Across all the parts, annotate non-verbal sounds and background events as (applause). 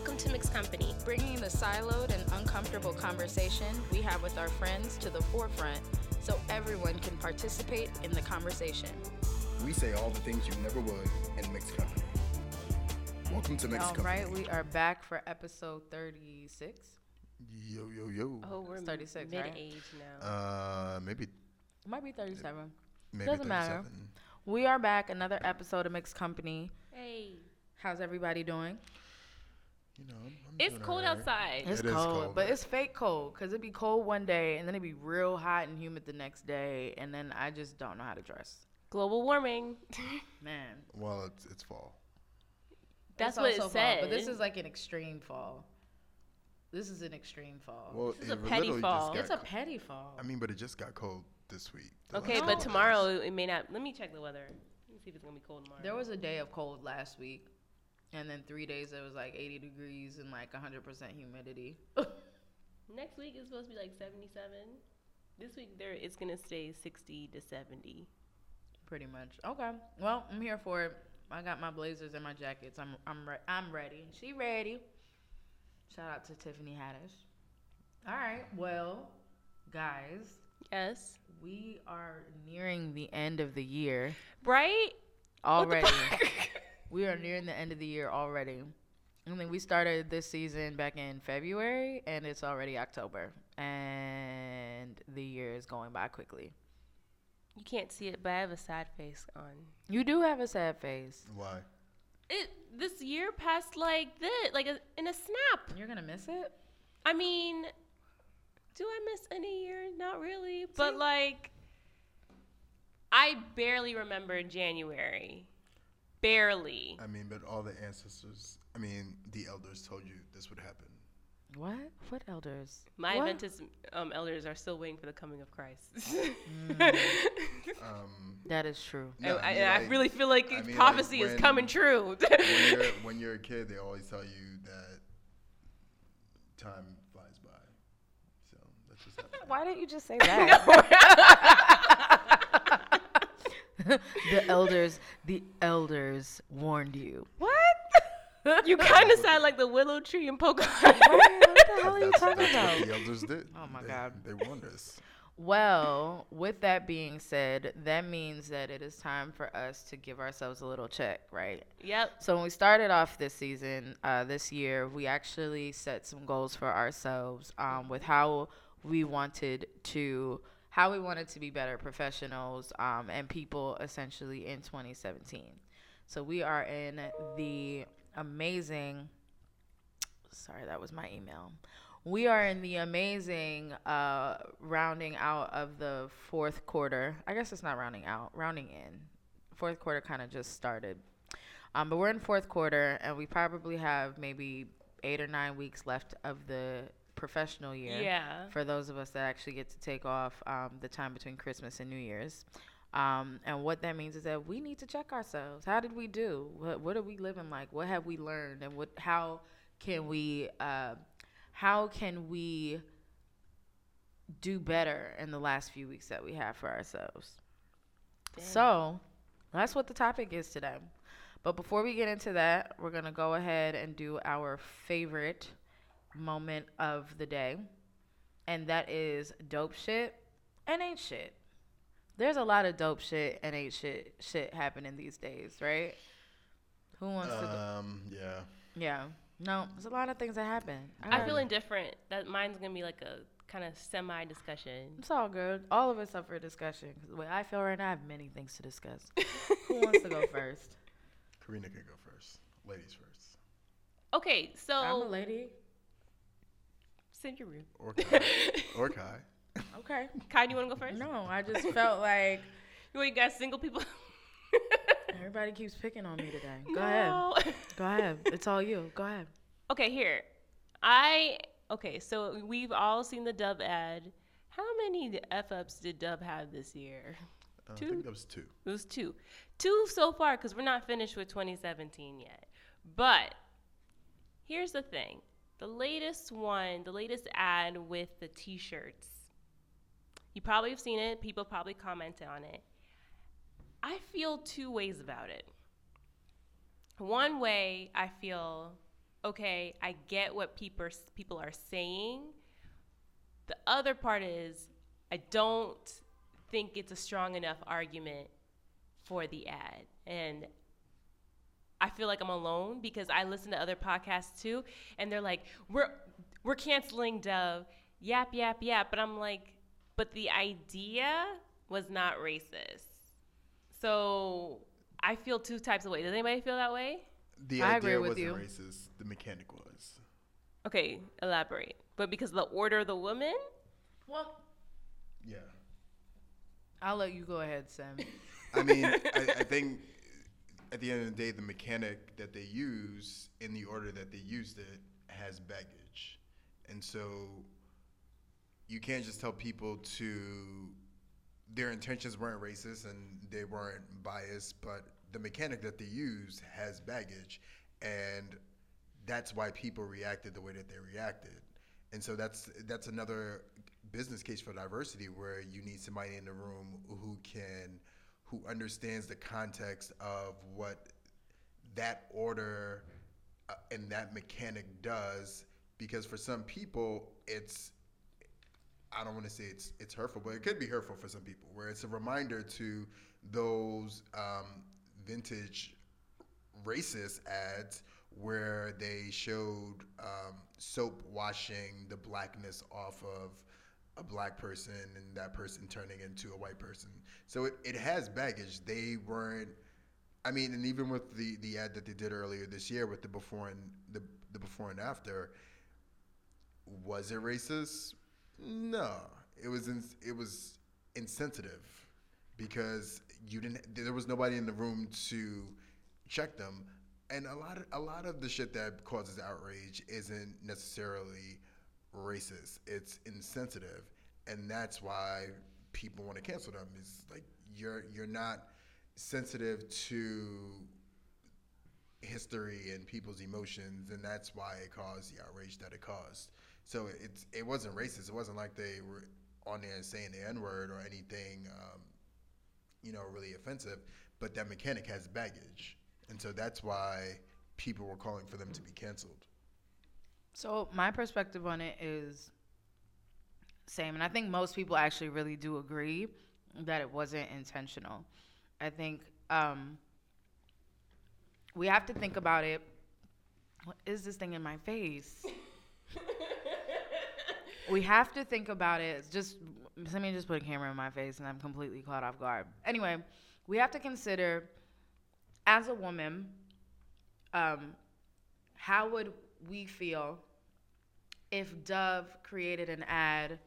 Welcome to Mixed Company. Bringing the siloed and uncomfortable conversation we have with our friends to the forefront so everyone can participate in the conversation. We say all the things you never would in mixed company. Welcome to mixed All company. right, we are back for episode 36. Yo yo yo. Oh, we're It's 36, right? mid-age now. Uh, maybe It might be 37. maybe Doesn't matter. We are back, another episode of Mixed Company. hey, How's everybody doing? You know, I'm, I'm it's cold alright. outside. It's It is cold, cold, but but- it's fake cold because it'd be cold one day and then it'd be real hot and humid the next day, and then I just don't know how to dress. Global warming. (laughs) Man, Well, it's it's fall. That's It's what it also fall, said. but this is like an extreme fall. This is an extreme fall. Well, This is it a petty fall. Just got it's a petty fall. I mean, but it just got cold this week. okay, but tomorrow days. it may not. Let me check the weather. Let me see if it's gonna be cold tomorrow. there was a day of cold last week, and then three days it was like 80 degrees and like 100% humidity. (laughs) Next week is supposed to be like 77. This week there it's gonna stay 60 to 70. Pretty much. Okay. Well, I'm here for it. I got my blazers and my jackets. I'm I'm re- I'm ready. She ready. Shout out to Tiffany Haddish. All right. Well, guys, Yes. we are nearing the end of the year Right. Already. (laughs) fuck? we are nearing the end of the year already. I mean, we started this season back in February, and it's already October, and the year is going by quickly. you can't see it, but I have a sad face on. You do have a sad face. Why? It this year passed like this, like a, in a snap. You're gonna miss it. I mean, do I miss any year? Not really, but like, I barely remember January. Barely. I mean, but all the ancestors. I mean, the elders told you this would happen. What? What elders? My What? Adventist um, elders are still waiting for the coming of Christ. (laughs) Um, That is true. no, and I, mean, I like, really feel like I mean, prophecy like, is coming true. (laughs) when you're (laughs) when you're a kid, they always tell you that time flies by. So that's just. Why didn't you just say that? (laughs) the elders, the elders warned you. What? you kind of sound like the willow tree in Pocahontas. (laughs) what the hell are you talking about? what the elders did. Oh my They- God. They warned us. Well, with that being said, that means that it is time for us to give ourselves a little check, right? yep. So when we started off this season, uh, this year, we actually set some goals for ourselves um, with how we wanted to, how we wanted to be better professionals um, and people essentially in 2017. So we are in the amazing. Sorry, that was my email. We are in the amazing uh, rounding out of the fourth quarter. I guess it's not rounding out, rounding in. Fourth quarter kind of just started. Um, but we're in fourth quarter, and we probably have maybe eight or nine weeks left of the professional year. Yeah. For those of us that actually get to take off um, the time between Christmas and New Year's. Um, and what that means is that we need to check ourselves. How did we do? What, what are we living like? What have we learned? And what? How can we? Uh, how can we do better in the last few weeks that we have for ourselves? So that's what the topic is today. But before we get into that, we're going to go ahead and do our favorite moment of the day. And that is dope shit and ain't shit. There's a lot of dope shit and ain't shit shit happening these days, right? Who wants to? Go? Um, yeah. Yeah. No, there's a lot of things that happen. I got- feel indifferent. That mine's gonna be like a kind of semi discussion. It's all good. All of us up for a discussion. 'Cause the way I feel right now, I have many things to discuss. (laughs) Who wants to go first? Karina can go first. Ladies first. Okay, so I'm a lady. Send your room. Or Kai. or Kai. (laughs) Okay. Kai, do you want to go first? No, I just felt like (laughs) You, you got single people. (laughs) everybody keeps picking on me today. Go ahead. Go ahead. It's all you. Go ahead. Okay, here. I okay. So we've all seen the Dove ad. How many f ups did Dove have this year? Uh, I Two. think that was two. It was two, two so far because we're not finished with 2017 yet. But here's the thing: the latest one, the latest ad with the T-shirts. You probably have seen it. People probably commented on it. I feel two ways about it. One way, I feel okay, I get what people people are saying. The other part is I don't think it's a strong enough argument for the ad. And I feel like I'm alone because I listen to other podcasts too, and they're like, "We're we're canceling Dove." Yap yap yap. But I'm like, but the idea was not racist. So I feel two types of way. Does anybody feel that way? The I idea wasn't you. racist. The mechanic was. Okay, elaborate. But because of the order of the woman? Well, Yeah. I'll let you go ahead, Sam. (laughs) I mean, I, I think at the end of the day, the mechanic that they use in the order that they used it has baggage, and so you can't just tell people to their intentions weren't racist and they weren't biased, but the mechanic that they use has baggage, and that's why people reacted the way that they reacted. And so that's that's another business case for diversity where you need somebody in the room who can who understands the context of what that order uh, and that mechanic does because for some people it's I don't want to say it's it's hurtful, but it could be hurtful for some people. Where it's a reminder to those um, vintage racist ads where they showed um, soap washing the blackness off of a black person and that person turning into a white person. So it, it has baggage. They weren't. I mean, and even with the the ad that they did earlier this year with the before and the the before and after, was it racist? No, it was in, it was insensitive because you didn't. There was nobody in the room to check them, and a lot of a lot of the shit that causes outrage isn't necessarily racist. It's insensitive, and that's why people want to cancel them. Is like you're you're not sensitive to history and people's emotions, and that's why it caused the outrage that it caused. So it's it wasn't racist. It wasn't like they were on there saying the N word or anything, um, you know, really offensive. But that mechanic has baggage, and so that's why people were calling for them to be canceled. So my perspective on it is same, and I think most people actually really do agree that it wasn't intentional. I think um, we have to think about it. What is this thing in my face? (laughs) we have to think about it. Just let me just put a camera in my face, and I'm completely caught off guard. Anyway, we have to consider, as a woman, um, how would we feel if Dove created an ad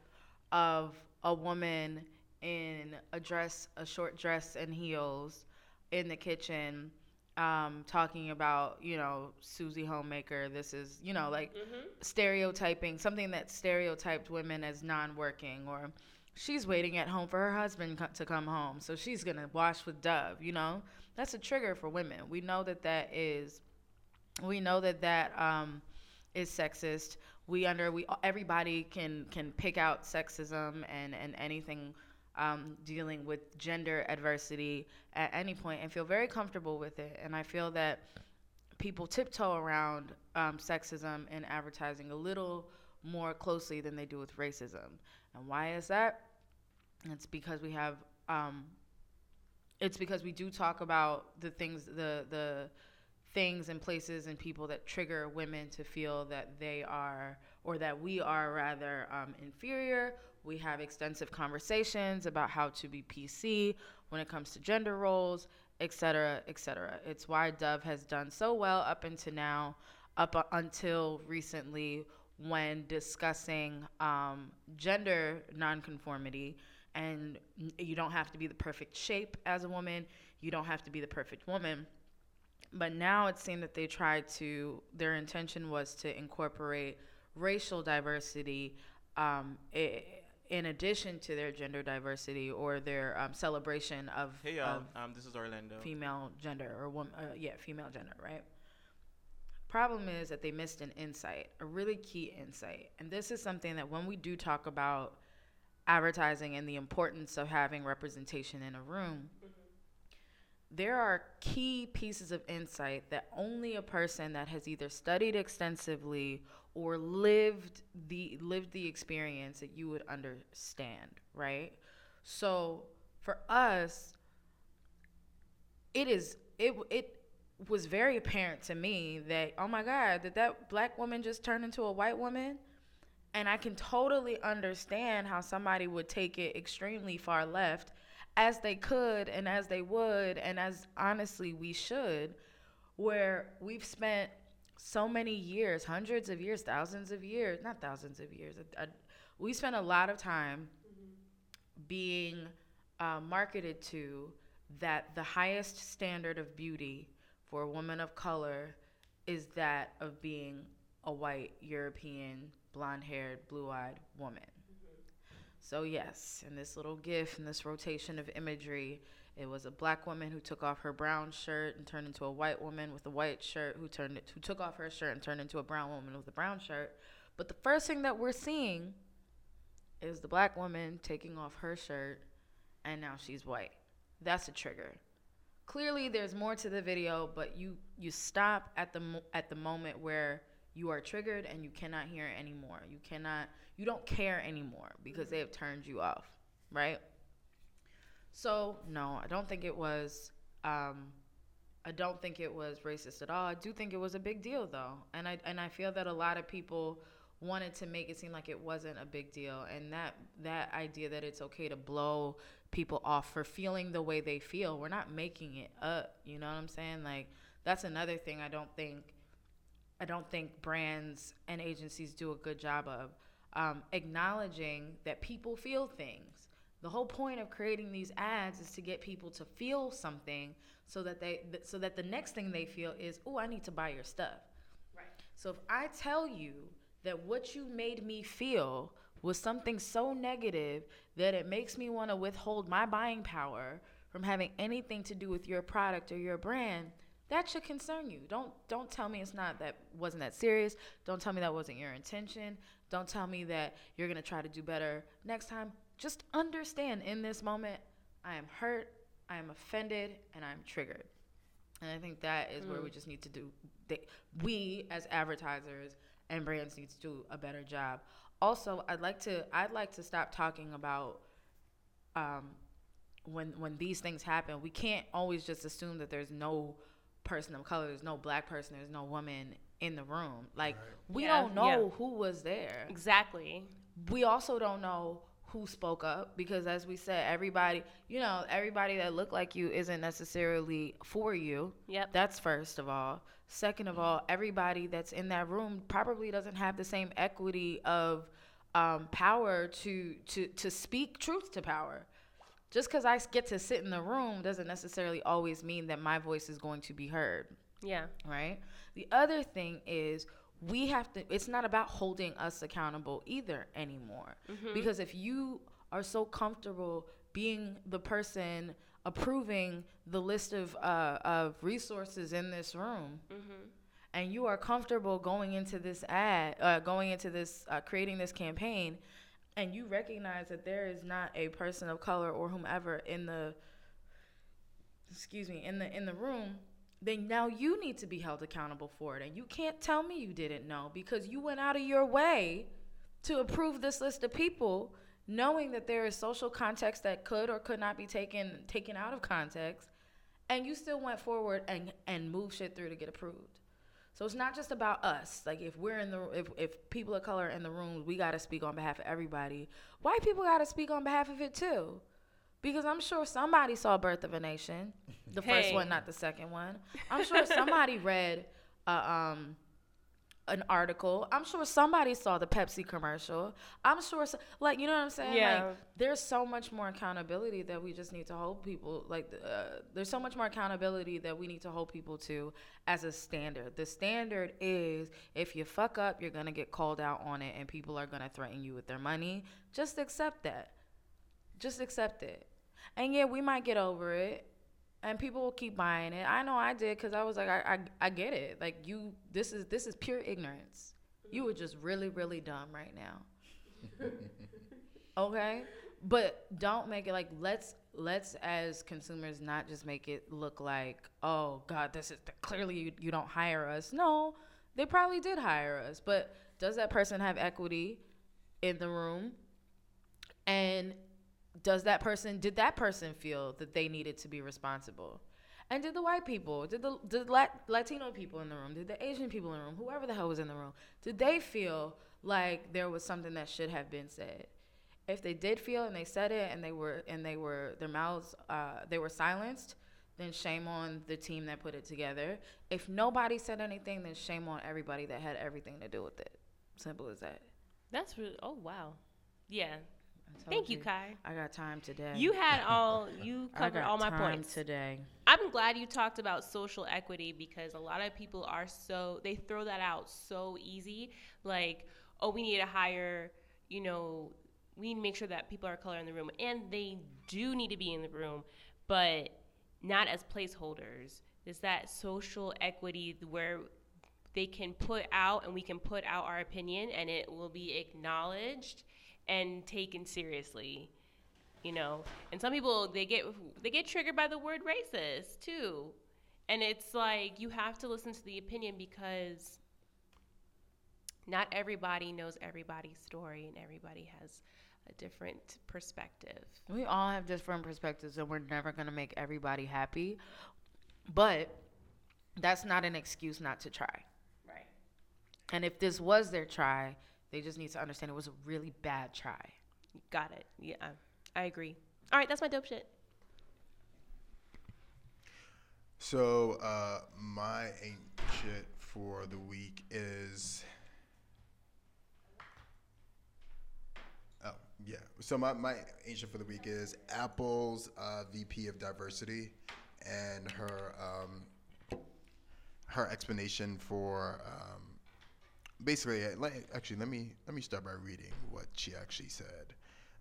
of a woman in a dress, a short dress and heels, in the kitchen, um, talking about you know Susie Homemaker. This is you know like stereotyping something that stereotyped women as non-working or she's waiting at home for her husband co- to come home so she's gonna wash with dove you know that's a trigger for women we know that that is we know that that um, is sexist we under we everybody can can pick out sexism and and anything um, dealing with gender adversity at any point and feel very comfortable with it and i feel that people tiptoe around um, sexism in advertising a little more closely than they do with racism. And why is that? It's because we have. Um, it's because we do talk about the things, the the things and places and people that trigger women to feel that they are, or that we are rather um, inferior. We have extensive conversations about how to be PC when it comes to gender roles, et cetera, et cetera. It's why Dove has done so well up until now, up until recently when discussing um, gender nonconformity. And you don't have to be the perfect shape as a woman, you don't have to be the perfect woman. But now it seemed that they tried to, their intention was to incorporate racial diversity um, in addition to their gender diversity or their um, celebration of, Hey y'all, um, this is Orlando. female gender or woman, uh, yeah, female gender, right? Problem is that they missed an insight, a really key insight. And this is something that when we do talk about advertising and the importance of having representation in a room, there are key pieces of insight that only a person that has either studied extensively or lived the lived the experience that you would understand, right? So for us, it is it it was very apparent to me that oh my god, that that black woman just turned into a white woman. And I can totally understand how somebody would take it extremely far left as they could and as they would and as honestly we should where we've spent so many years hundreds of years thousands of years not thousands of years I, I, we spent a lot of time being uh, marketed to that the highest standard of beauty for a woman of color is that of being a white european blonde haired blue eyed woman so, yes, in this little gif, in this rotation of imagery, it was a black woman who took off her brown shirt and turned into a white woman with a white shirt who turned it, who took off her shirt and turned into a brown woman with a brown shirt. But the first thing that we're seeing is the black woman taking off her shirt and now she's white. That's a trigger. Clearly there's more to the video, but you you stop at the at the moment where you are triggered and you cannot hear anymore. You cannot you don't care anymore because they have turned you off, right? So no, I don't think it was. Um, I don't think it was racist at all. I do think it was a big deal though, and I and I feel that a lot of people wanted to make it seem like it wasn't a big deal, and that that idea that it's okay to blow people off for feeling the way they feel, we're not making it up. You know what I'm saying? Like that's another thing I don't think I don't think brands and agencies do a good job of um, acknowledging that people feel things. The whole point of creating these ads is to get people to feel something so that they so that the next thing they feel is, "Oh, I need to buy your stuff." Right. So if I tell you that what you made me feel was something so negative that it makes me want to withhold my buying power from having anything to do with your product or your brand, that should concern you. Don't don't tell me it's not that wasn't that serious. Don't tell me that wasn't your intention. Don't tell me that you're going to try to do better next time. Just understand in this moment, I am hurt, I am offended, and I'm triggered. And I think that is mm. where we just need to do, they, we as advertisers and brands need to do a better job. Also, I'd like to, I'd like to stop talking about um, when when these things happen. We can't always just assume that there's no person of color, there's no black person, there's no woman in the room. Like right. we yeah, don't know yeah. who was there. Exactly. We also don't know who spoke up because as we said everybody you know everybody that looked like you isn't necessarily for you yep that's first of all second of all everybody that's in that room probably doesn't have the same equity of um, power to to to speak truth to power just because i get to sit in the room doesn't necessarily always mean that my voice is going to be heard yeah right the other thing is we have to it's not about holding us accountable either anymore. Mm-hmm. Because if you are so comfortable being the person approving the list of uh, of resources in this room, mm-hmm. and you are comfortable going into this ad, uh, going into this, uh, creating this campaign, and you recognize that there is not a person of color or whomever in the, excuse me, in the in the room, then now you need to be held accountable for it. And you can't tell me you didn't know because you went out of your way to approve this list of people knowing that there is social context that could or could not be taken taken out of context and you still went forward and and moved shit through to get approved. So it's not just about us. Like if we're in the if if people of color in the room, we got to speak on behalf of everybody. White people got to speak on behalf of it too. Because I'm sure somebody saw Birth of a Nation, the hey. first one, not the second one. I'm sure somebody (laughs) read uh, um, an article. I'm sure somebody saw the Pepsi commercial. I'm sure, so, like, you know what I'm saying? Yeah. Like, there's so much more accountability that we just need to hold people. Like, uh, there's so much more accountability that we need to hold people to as a standard. The standard is if you fuck up, you're gonna get called out on it, and people are gonna threaten you with their money. Just accept that. Just accept it. And yeah, we might get over it, and people will keep buying it. I know I did because I was like, I, I, I get it. Like you, this is this is pure ignorance. You were just really, really dumb right now. (laughs) okay, but don't make it like let's let's as consumers not just make it look like oh god this is clearly you, you don't hire us no they probably did hire us but does that person have equity in the room and does that person did that person feel that they needed to be responsible and did the white people did the did Lat- latino people in the room did the asian people in the room whoever the hell was in the room did they feel like there was something that should have been said if they did feel and they said it and they were and they were their mouths uh, they were silenced then shame on the team that put it together if nobody said anything then shame on everybody that had everything to do with it simple as that That's really. Oh wow. Yeah. Thank you, Kai. i got time today You had (laughs) all. You covered all my points. today I'm glad you talked about social equity because a lot of people are so they throw that out so easy. Like, oh, we need to hire, you know, we need to make sure that people are color in the room, and they do need to be in the room, but not as placeholders. Is that social equity where they can put out and we can put out our opinion and it will be acknowledged and taken seriously you know and some people they get they get triggered by the word racist too and it's like you have to listen to the opinion because not everybody knows everybody's story and everybody has a different perspective We all have different perspectives, and we're never going to make everybody happy. But that's not an excuse not to try. right And if this was their try, they just need to understand it was a really bad try. got it yeah i agree all right that's my dope shit So uh, my ain't shit for the week is. Oh yeah. So my my ain't shit for the week is Apple's uh, VP of diversity, and her um, her explanation for um, basically. uh, Actually, let me let me start by reading what she actually said,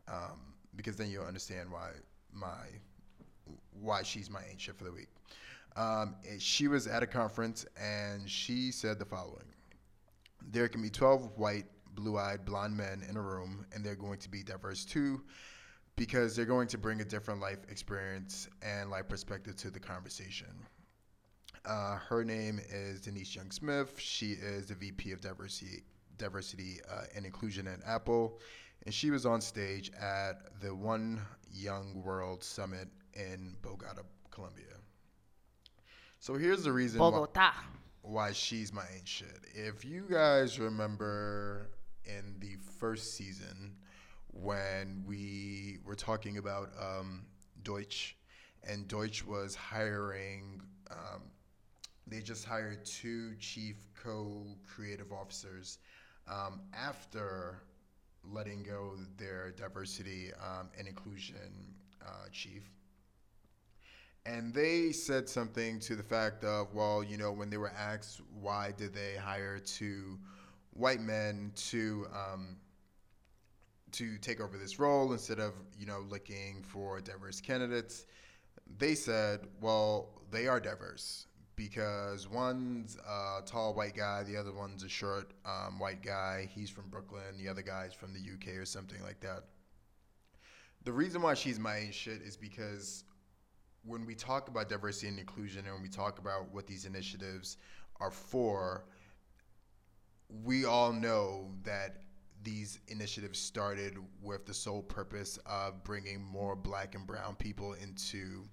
um, because then you'll understand why my why she's my shit for the week. Um, she was at a conference and she said the following There can be 12 white, blue eyed, blonde men in a room, and they're going to be diverse too because they're going to bring a different life experience and life perspective to the conversation. Uh, her name is Denise Young Smith. She is the VP of Diversity, Diversity uh, and Inclusion at Apple, and she was on stage at the One Young World Summit in Bogota, Colombia. So here's the reason why, why she's my ain't shit. If you guys remember in the first season when we were talking about um, Deutsch, and Deutsch was hiring, um, they just hired two chief co creative officers um, after letting go their diversity um, and inclusion uh, chief. And they said something to the fact of well you know when they were asked why did they hire two white men to um, to take over this role instead of you know looking for diverse candidates they said well they are diverse because one's a tall white guy the other one's a short um, white guy he's from brooklyn the other guy's from the uk or something like that the reason why she's my shit is because when we talk about diversity and inclusion and when we talk about what these initiatives are for, we all know that these initiatives started with the sole purpose of bringing more black and brown people into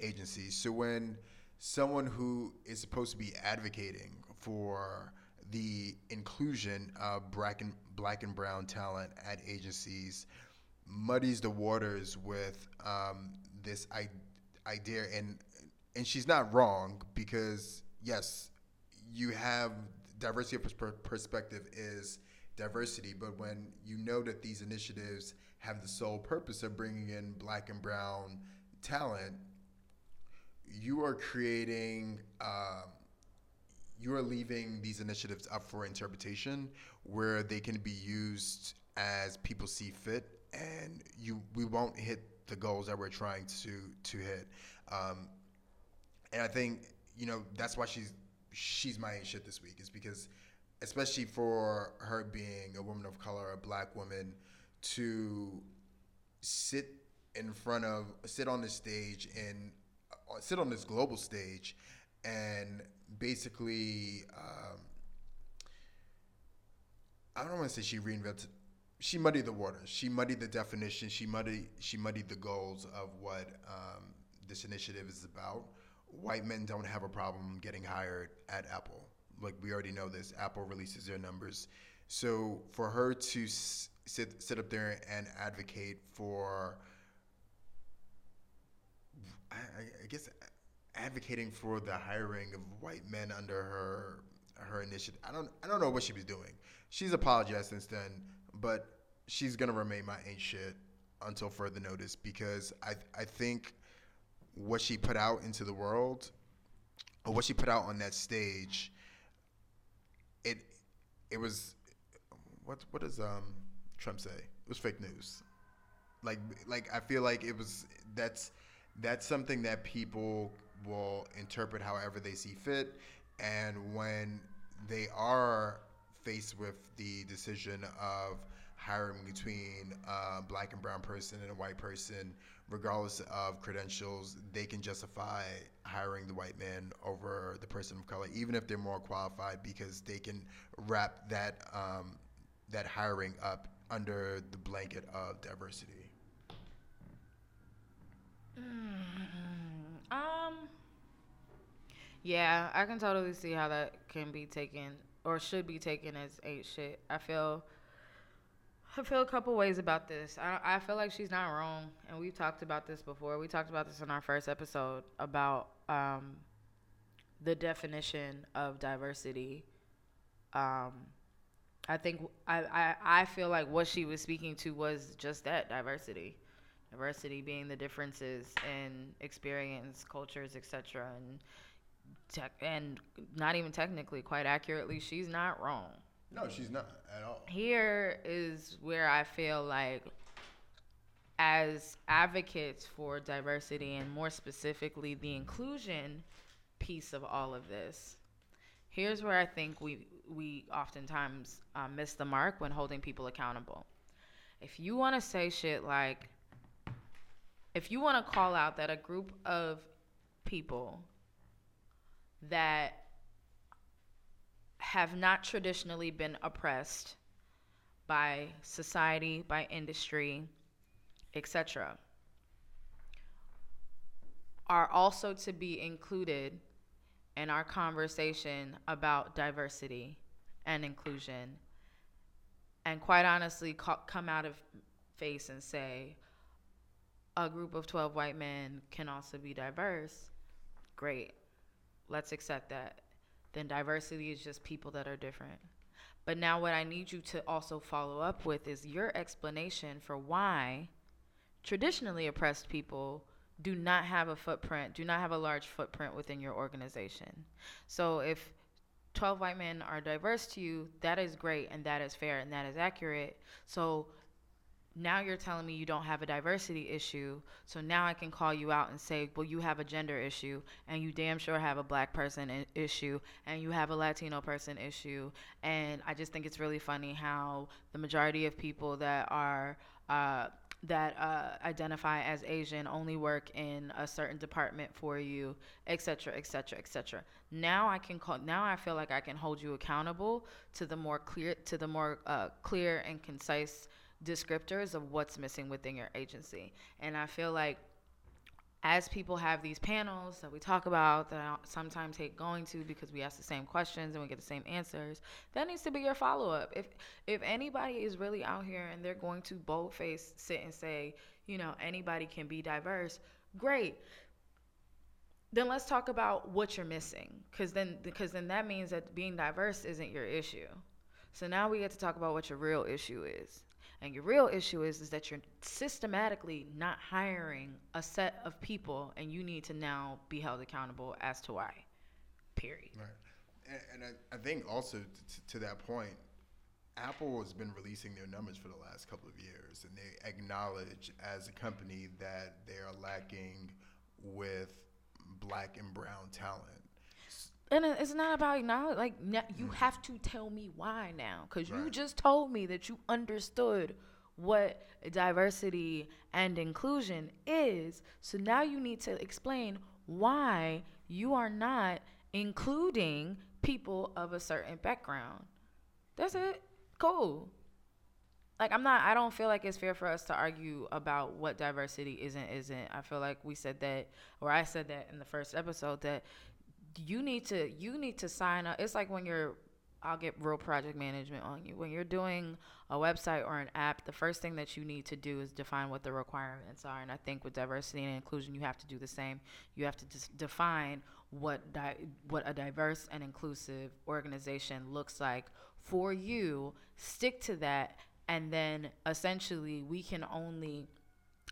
agencies. So when someone who is supposed to be advocating for the inclusion of black and black and brown talent at agencies muddies the waters with um, this I- idea and and she's not wrong because yes you have diversity of pers- perspective is diversity but when you know that these initiatives have the sole purpose of bringing in black and brown talent you are creating um, you are leaving these initiatives up for interpretation where they can be used as people see fit and you we won't hit the goals that we're trying to to hit. Um, and i think you know that's why she's she's my shit this week is because especially for her being a woman of color a black woman to sit in front of sit on the stage and sit on this global stage and basically um, I don't want to say she reinvented she muddied the waters. She muddied the definition. She muddied she muddied the goals of what um, this initiative is about. White men don't have a problem getting hired at Apple. Like we already know this. Apple releases their numbers. So for her to s- sit sit up there and advocate for I, I- I guess advocating for the hiring of white men under her her initiative. I don't I don't know what she was doing. She's apologized since then, but she's gonna remain my ain't shit until further notice because I I think what she put out into the world or what she put out on that stage it it was what what does um Trump say? It was fake news. Like like I feel like it was that's that's something that people will interpret however they see fit. And when they are faced with the decision of hiring between a black and brown person and a white person regardless of credentials they can justify hiring the white man over the person of color even if they're more qualified because they can wrap that um, that hiring up under the blanket of diversity Um. Yeah, I can totally see how that can be taken or should be taken as ain't shit. I feel. I feel a couple ways about this. I I feel like she's not wrong, and we've talked about this before. We talked about this in our first episode about um, the definition of diversity. Um, I think I, I I feel like what she was speaking to was just that diversity diversity being the differences in experience, cultures, etc. And tech, and not even technically, quite accurately, she's not wrong. no she's not at all Here is where I feel like, as advocates for diversity and more specifically the inclusion piece of all of this, here's where I think we we oftentimes uh, miss the mark when holding people accountable. If you want to say shit like, if you want to call out that a group of people that have not traditionally been oppressed by society, by industry, etc., are also to be included in our conversation about diversity and inclusion. And quite honestly, co- come out of face and say, a group of 12 white men can also be diverse. Great. Let's accept that. Then diversity is just people that are different. But now, what I need you to also follow up with is your explanation for why traditionally oppressed people do not have a footprint, do not have a large footprint within your organization. So, if 12 white men are diverse to you, that is great and that is fair and that is accurate. So, now you're telling me you don't have a diversity issue. So now I can call you out and say, well, you have a gender issue, and you damn sure have a black person I- issue, and you have a Latino person issue. And I just think it's really funny how the majority of people that are uh, that uh, identify as Asian only work in a certain department for you, et cetera, et cetera, et cetera. Now I can call. Now I feel like I can hold you accountable to the more clear, to the more uh, clear and concise descriptors of what's missing within your agency. And I feel like as people have these panels that we talk about that I sometimes hate going to because we ask the same questions and we get the same answers, that needs to be your follow up. If if anybody is really out here and they're going to boldface sit and say, you know, anybody can be diverse, great. Then let's talk about what you're missing, because then because then that means that being diverse isn't your issue. So now we get to talk about what your real issue is. And your real issue is is that you're systematically not hiring a set of people, and you need to now be held accountable as to why. Period. Right. And, and I, I think also to that point, Apple has been releasing their numbers for the last couple of years, and they acknowledge as a company that they are lacking with black and brown talent. And it's not about acknowledge. Like you mm. have to tell me why now, because you just told me that you understood what diversity and inclusion is. So now you need to explain why you are not including people of a certain background. That's it. Cool. Like I'm not I don't feel like it's fair for us to argue about what diversity isn't isn't. I feel like we said that or I said that in the first episode that you need to you need to sign up. It's like when you're I'll get real project management on you. When you're doing a website or an app, the first thing that you need to do is define what the requirements are. And I think with diversity and inclusion, you have to do the same. You have to just define what di- what a diverse and inclusive organization looks like for you. Stick to that, and then essentially we can only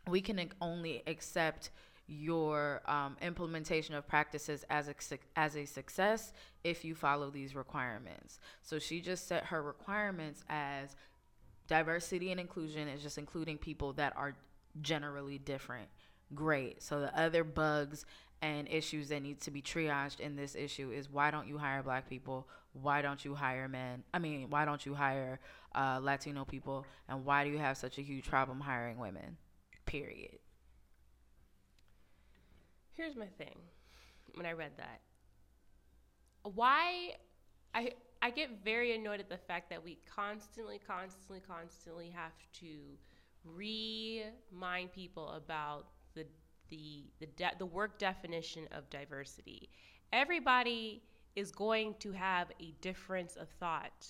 we can only accept your um, implementation of practices as a, as a success if you follow these requirements. So she just set her requirements as diversity and inclusion is just including people that are generally different. Great. So the other bugs and issues that need to be triaged in this issue is why don't you hire black people? Why don't you hire men? I mean, why don't you hire uh, Latino people? And why do you have such a huge problem hiring women? Period here's my thing when I read that. Why I I get very annoyed at the fact that we constantly, constantly, constantly have to remind people about the the the de- the work definition of diversity. Everybody is going to have a difference of thought.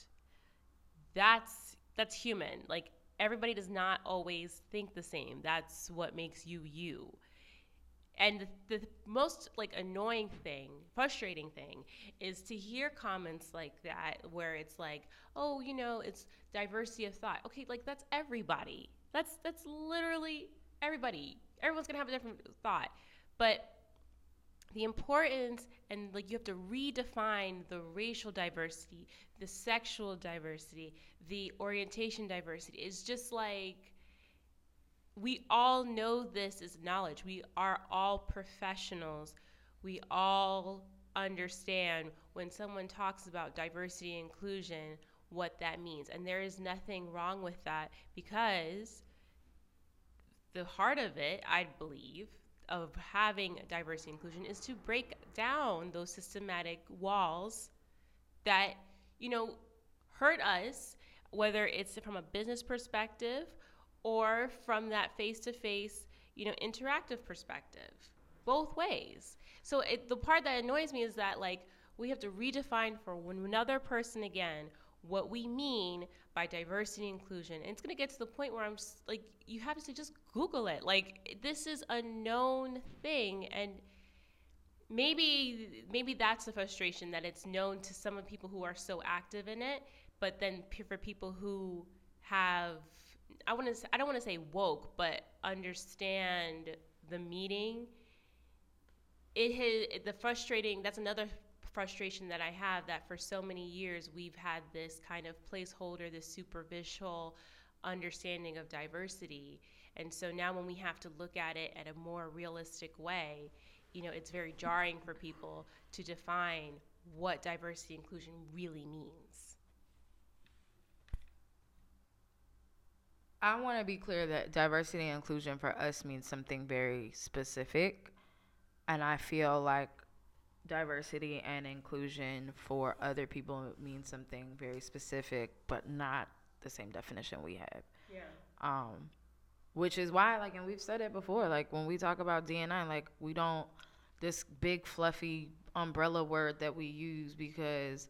That's that's human. Like everybody does not always think the same. That's what makes you you. And the, the, most like annoying thing, frustrating thing, is to hear comments like that where it's like, "Oh, you know, it's diversity of thought." Okay, like that's everybody. That's that's literally everybody. Everyone's gonna have a different thought, but the importance and like you have to redefine the racial diversity, the sexual diversity, the orientation diversity. It's just like we all know this is knowledge. We are all professionals. We all understand when someone talks about diversity and inclusion what that means. And there is nothing wrong with that because the heart of it, I believe, of having diversity and inclusion is to break down those systematic walls that, you know, hurt us, whether it's from a business perspective or from that face-to-face, you know, interactive perspective. Both ways. So it, the part that annoys me is that like we have to redefine for another person again what we mean by diversity and inclusion. And it's going to get to the point where I'm just, like, you have to just Google it. Like, this is a known thing. And maybe, maybe that's the frustration that it's known to some of people who are so active in it. But then for people who have I want to I don't want to say woke, but understand the meaning. It has the frustrating. That's another frustration that I have that for so many years we've had this kind of placeholder, this superficial understanding of diversity. And so now when we have to look at it at a more realistic way, you know, it's very jarring for people to define what diversity inclusion really means. I want to be clear that diversity and inclusion for us means something very specific. And I feel like diversity and inclusion for other people means something very specific, but not the same definition we have. Yeah. Um, which is why, like, and we've said it before, like, when we talk about DNI, like, we don't, this big fluffy umbrella word that we use because,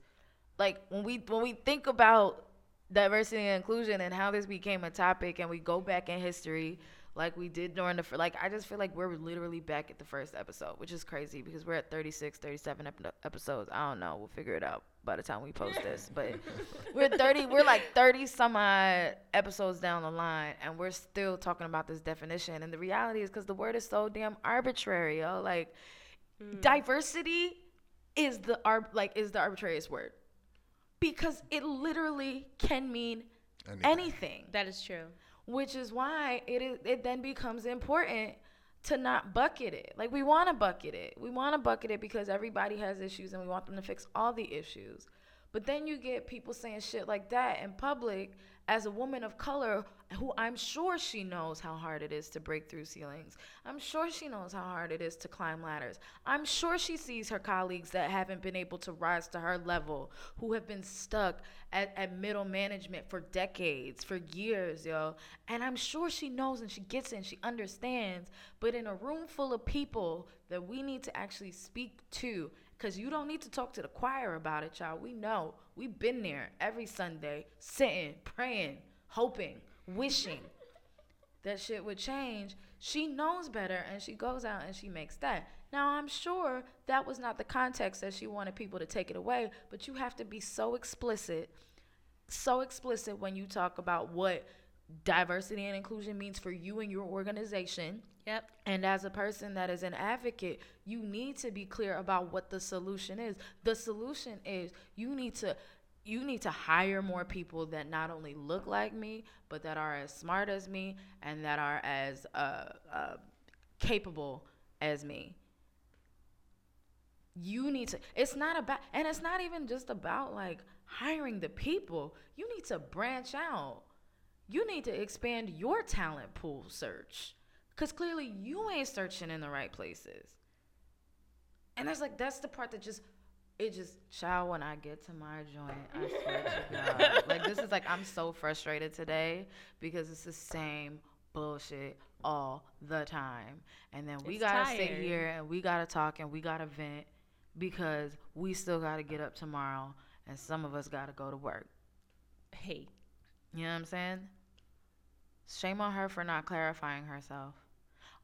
like, when we, when we think about diversity and inclusion and how this became a topic and we go back in history like we did during the like i just feel like we're literally back at the first episode which is crazy because we're at 36 37 ep- episodes. I don't know. We'll figure it out by the time we post this. (laughs) But we're 30 we're like 30 some odd episodes down the line and we're still talking about this definition. And the reality is because the word is so damn arbitrary yo. Like mm. diversity is the arb like is the arbitrariest word because it literally can mean anything. anything. That is true. Which is why it is it then becomes important to not bucket it. Like we want to bucket it. We want to bucket it because everybody has issues and we want them to fix all the issues. But then you get people saying shit like that in public as a woman of color who I'm sure she knows how hard it is to break through ceilings. I'm sure she knows how hard it is to climb ladders. I'm sure she sees her colleagues that haven't been able to rise to her level, who have been stuck at, at middle management for decades, for years, yo. And I'm sure she knows and she gets it and she understands. But in a room full of people that we need to actually speak to, because you don't need to talk to the choir about it, y'all. We know. We've been there every Sunday, sitting, praying, hoping wishing (laughs) that shit would change, she knows better and she goes out and she makes that. Now, I'm sure that was not the context that she wanted people to take it away, but you have to be so explicit, so explicit when you talk about what diversity and inclusion means for you and your organization. Yep. And as a person that is an advocate, you need to be clear about what the solution is. The solution is you need to you need to hire more people that not only look like me, but that are as smart as me and that are as uh, uh, capable as me. You need to, it's not about, and it's not even just about like hiring the people. You need to branch out. You need to expand your talent pool search. Because clearly you ain't searching in the right places. And that's like, that's the part that just it just child when I get to my joint, I swear to (laughs) God. like this is like I'm so frustrated today because it's the same bullshit all the time. And then we It's gotta tired. sit here and we gotta talk and we gotta vent because we still gotta get up tomorrow and some of us gotta go to work. Hey. You know what I'm saying? Shame on her for not clarifying herself.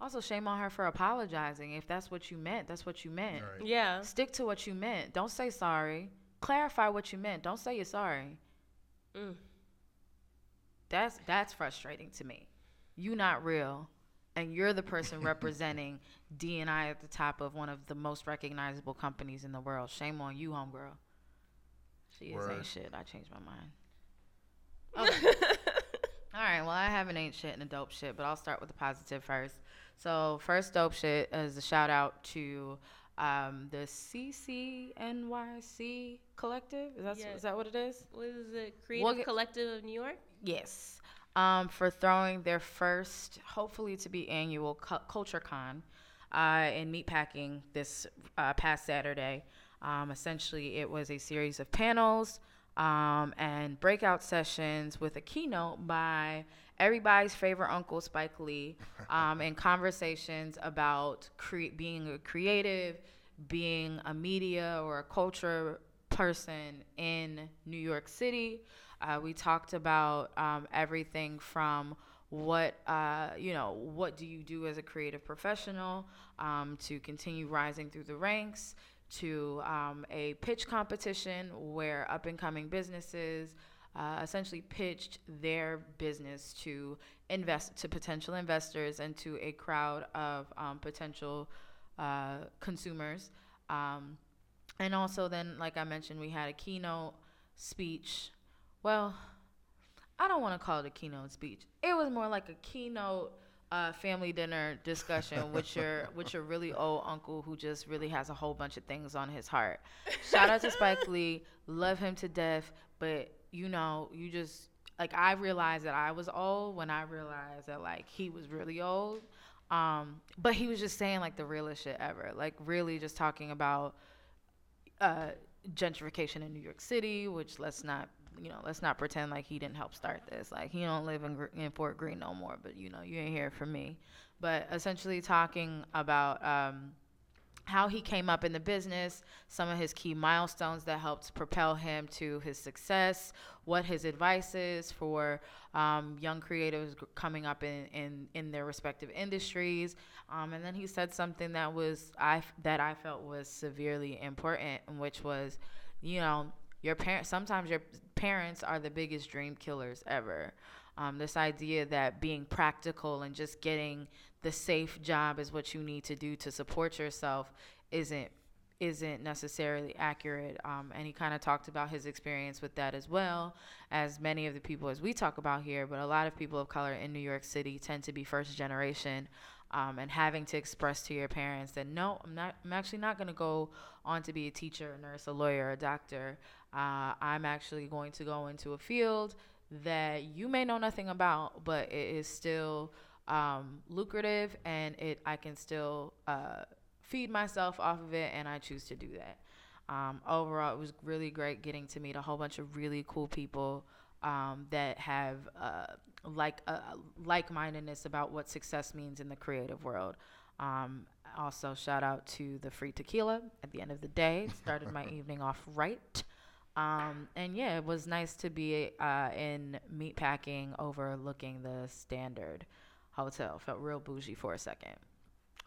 Also, shame on her for apologizing. If that's what you meant, that's what you meant. All right. Yeah. Stick to what you meant. Don't say sorry. Clarify what you meant. Don't say you're sorry. Mm. That's that's frustrating to me. You not real, and you're the person (laughs) representing D and I at the top of one of the most recognizable companies in the world. Shame on you, homegirl. She is Word. ain't shit. I changed my mind. (laughs) Okay. All right. Well, I have an ain't shit and a dope shit, but I'll start with the positive first. So, first dope shit is a shout out to um, the CCNYC collective. Is that Yeah. is that what it is? What is it? Creative We'll get- Collective of New York? Yes. Um, for throwing their first, hopefully to be annual cu- Culture Con uh, in Meatpacking this uh, past Saturday. Um, essentially, it was a series of panels um, and breakout sessions with a keynote by everybody's favorite uncle, Spike Lee, um, and conversations about cre- being a creative, being a media or a culture person in New York City. Uh, we talked about um, everything from what uh, you know, what do you do as a creative professional um, to continue rising through the ranks, to um, a pitch competition where up and coming businesses uh, essentially pitched their business to invest to potential investors and to a crowd of um, potential uh, consumers. Um, and also, then, like I mentioned, we had a keynote speech. Well, I don't want to call it a keynote speech. It was more like a keynote uh, family dinner discussion (laughs) with your with your really old uncle who just really has a whole bunch of things on his heart. Shout out to Spike Lee, love him to death, but you know, you just like I realized that I was old when I realized that like he was really old. Um, but he was just saying like the realest shit ever, like really just talking about uh, gentrification in New York City, which let's not, you know, let's not pretend like he didn't help start this. Like he don't live in, in Fort Greene no more, but you know, you ain't here for me. But essentially talking about um, how he came up in the business, some of his key milestones that helped propel him to his success, what his advice is for um, young creatives coming up in, in, in their respective industries. Um, and then he said something that was I that I felt was severely important, which was, you know, your parents. Sometimes your parents are the biggest dream killers ever. Um, this idea that being practical and just getting the safe job is what you need to do to support yourself isn't isn't necessarily accurate. Um, and he kind of talked about his experience with that as well as many of the people as we talk about here. But a lot of people of color in New York City tend to be first generation. Um, and having to express to your parents that no, I'm not. I'm actually not going to go on to be a teacher, a nurse, a lawyer, a doctor. Uh, I'm actually going to go into a field that you may know nothing about, but it is still um, lucrative and it I can still uh, feed myself off of it, and I choose to do that. Um, overall, it was really great getting to meet a whole bunch of really cool people um, that have uh, like uh, like mindedness about what success means in the creative world. Um, also, shout out to the free tequila at the end of the day. Started my (laughs) evening off right. Um, and yeah, it was nice to be uh, in meatpacking overlooking the standard hotel. Felt real bougie for a second.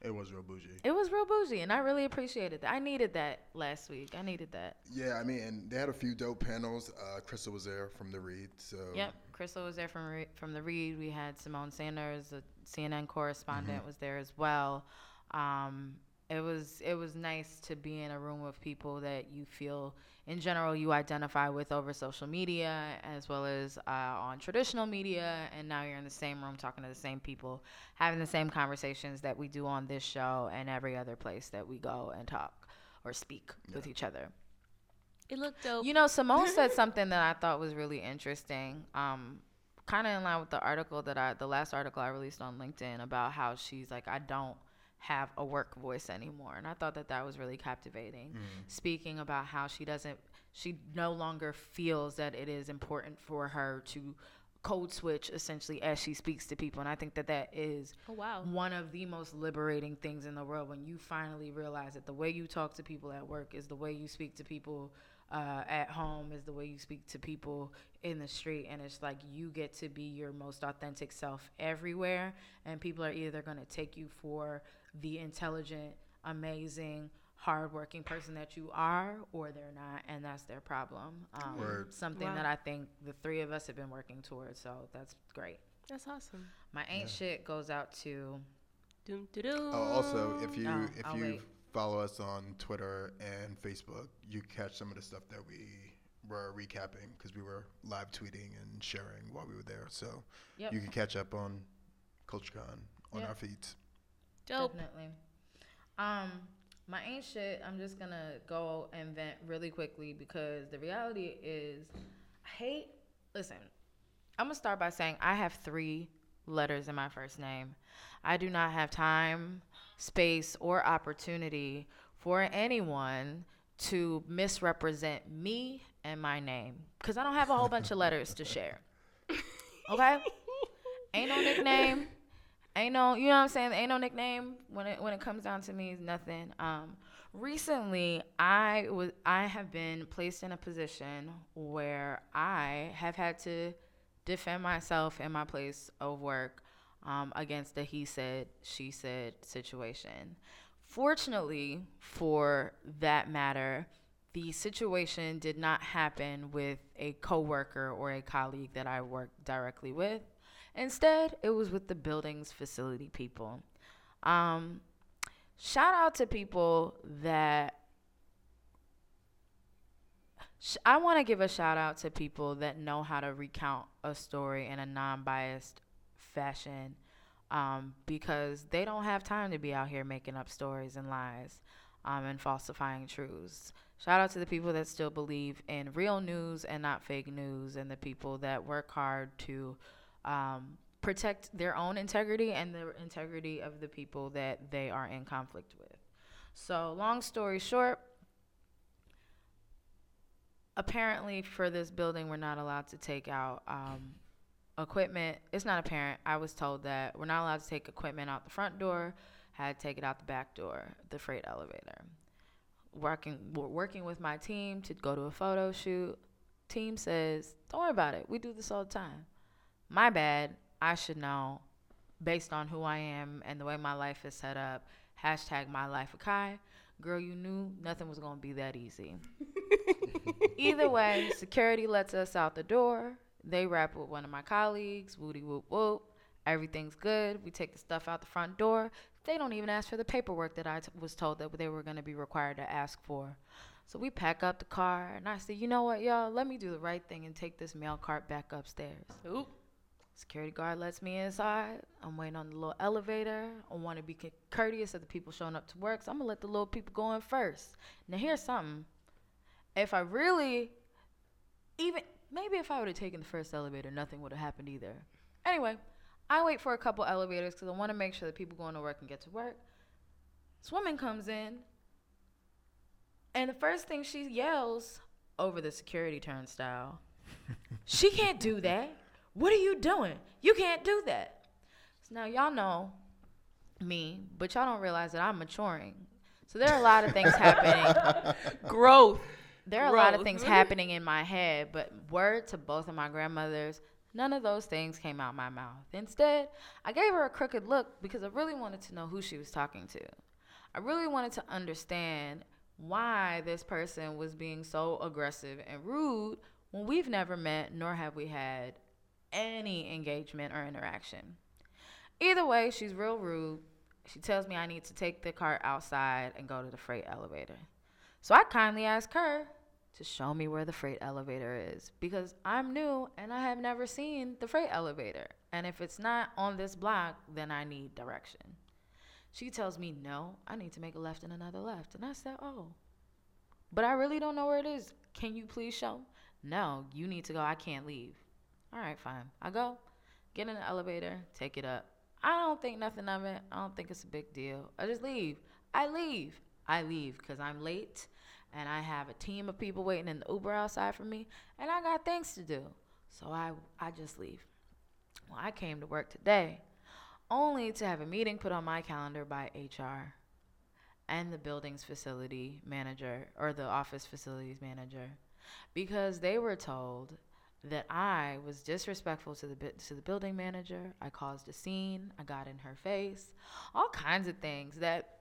It was real bougie. It was real bougie, and I really appreciated that. I needed that last week. I needed that. Yeah, I mean, and they had a few dope panels. Uh, Crystal was there from the Reed, so Yep, Crystal was there from Re- from the Reed. We had Symone Sanders, a CNN correspondent, was there as well. Um, it was it was nice to be in a room with people that you feel, in general, you identify with over social media as well as uh, on traditional media, and now you're in the same room talking to the same people, having the same conversations that we do on this show and every other place that we go and talk or speak with each other. It looked dope. You know, Simone said (laughs) something that I thought was really interesting. Um, kind of in line with the article that I, the last article I released on LinkedIn about how she's like, I don't have a work voice anymore, and I thought that that was really captivating. Speaking about how she doesn't, she no longer feels that it is important for her to code switch essentially as she speaks to people, and I think that that is oh wow. one of the most liberating things in the world when you finally realize that the way you talk to people at work is the way you speak to people uh, at home is the way you speak to people in the street. And it's like you get to be your most authentic self everywhere. And people are either going to take you for the intelligent amazing hardworking person that you are or they're not and that's their problem um, Word. something Wow. that i think the three of us have been working towards so that's great That's awesome. my ain't shit goes out to Doom doo doo. Oh, also, if you Oh, if I'll you wait. follow us on Twitter and Facebook, you catch some of the stuff that we were recapping because we were live tweeting and sharing while we were there. So Yep. you can catch up on CultureCon on Yep. our feeds. Dope. Definitely. Um, my ain't shit. I'm just gonna go and vent really quickly because the reality is, I hate. Listen, I'm gonna start by saying I have three letters in my first name. I do not have time, space, or opportunity for anyone to misrepresent me and my name because I don't have a whole bunch of letters to share. (laughs) Okay? Ain't no nickname. Ain't no, you know what I'm saying? Ain't no nickname when it when it comes down to me is nothing. Um, recently, I was I have been placed in a position where I have had to defend myself in my place of work um, against a he said she said situation. Fortunately, for that matter, the situation did not happen with a coworker or a colleague that I work directly with. Instead, it was with the building's facility people. Um, shout out to people that sh- I want to give a shout out to people that know how to recount a story in a non-biased fashion um, because they don't have time to be out here making up stories and lies um, and falsifying truths. Shout out to the people that still believe in real news and not fake news, and the people that work hard to um, protect their own integrity and the integrity of the people that they are in conflict with. So, long story short, apparently for this building, we're not allowed to take out um, equipment. It's not apparent. I was told that we're not allowed to take equipment out the front door. Had to take it out the back door, the freight elevator. Working, working with my team to go to a photo shoot. Team says, "Don't worry about it. We do this all the time." My bad. I should know, based on who I am and the way my life is set up. Hashtag my life a Kai. Girl, you knew nothing was gonna be that easy. (laughs) Either way, security lets us out the door. They rap with one of my colleagues. Woody whoop whoop. Everything's good. We take the stuff out the front door. They don't even ask for the paperwork that I t- was told that they were going to be required to ask for. So we pack up the car, and I said, you know what, y'all? Let me do the right thing and take this mail cart back upstairs. Oop. Security guard lets me inside. I'm waiting on the little elevator. I want to be courteous of the people showing up to work, so I'm gonna let the little people go in first. Now here's something. If I really, even maybe if I would have taken the first elevator, nothing would have happened either. Anyway, I wait for a couple elevators because I want to make sure that people going to work can get to work. This woman comes in, and the first thing she yells over the security turnstile, (laughs) she can't do that. What are you doing? You can't do that. So now y'all know me, but y'all don't realize that I'm maturing. So there are a lot of things (laughs) happening. Growth. There are a lot of things happening in my head, but word to both of my grandmothers, none of those things came out my mouth. Instead, I gave her a crooked look because I really wanted to know who she was talking to. I really wanted to understand why this person was being so aggressive and rude when we've never met nor have we had any engagement or interaction. Either way, she's real rude. She tells me I need to take the cart outside and go to the freight elevator. So I kindly ask her to show me where the freight elevator is because I'm new and I have never seen the freight elevator. And if it's not on this block, then I need direction. She tells me, no, I need to make a left and another left. And I said, oh, but I really don't know where it is. Can you please show? No, you need to go. I can't leave. All right, fine. I go, get in the elevator, take it up. I don't think nothing of it. I don't think it's a big deal. I just leave. I leave. I leave because I'm late and I have a team of people waiting in the Uber outside for me and I got things to do. So I, I just leave. Well, I came to work today only to have a meeting put on my calendar by HR and the building's facility manager or the office facilities manager because they were told that I was disrespectful to the to the building manager. I caused a scene. I got in her face. All kinds of things that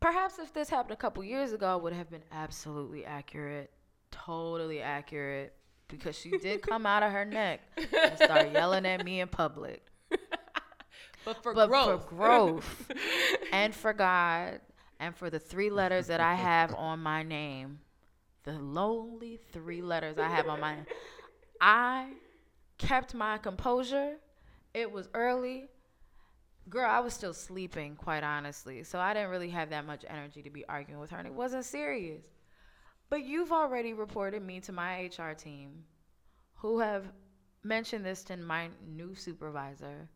perhaps if this happened a couple years ago would have been absolutely accurate, totally accurate because she did (laughs) come out of her neck and start yelling at me in public. (laughs) But for but growth. for growth (laughs) and for God and for the three letters that I have on my name, the lonely three letters I have on my I kept my composure. It was early. Girl, I was still sleeping, quite honestly. So I didn't really have that much energy to be arguing with her, and it wasn't serious. But you've already reported me to my HR team, who have mentioned this to my new supervisor.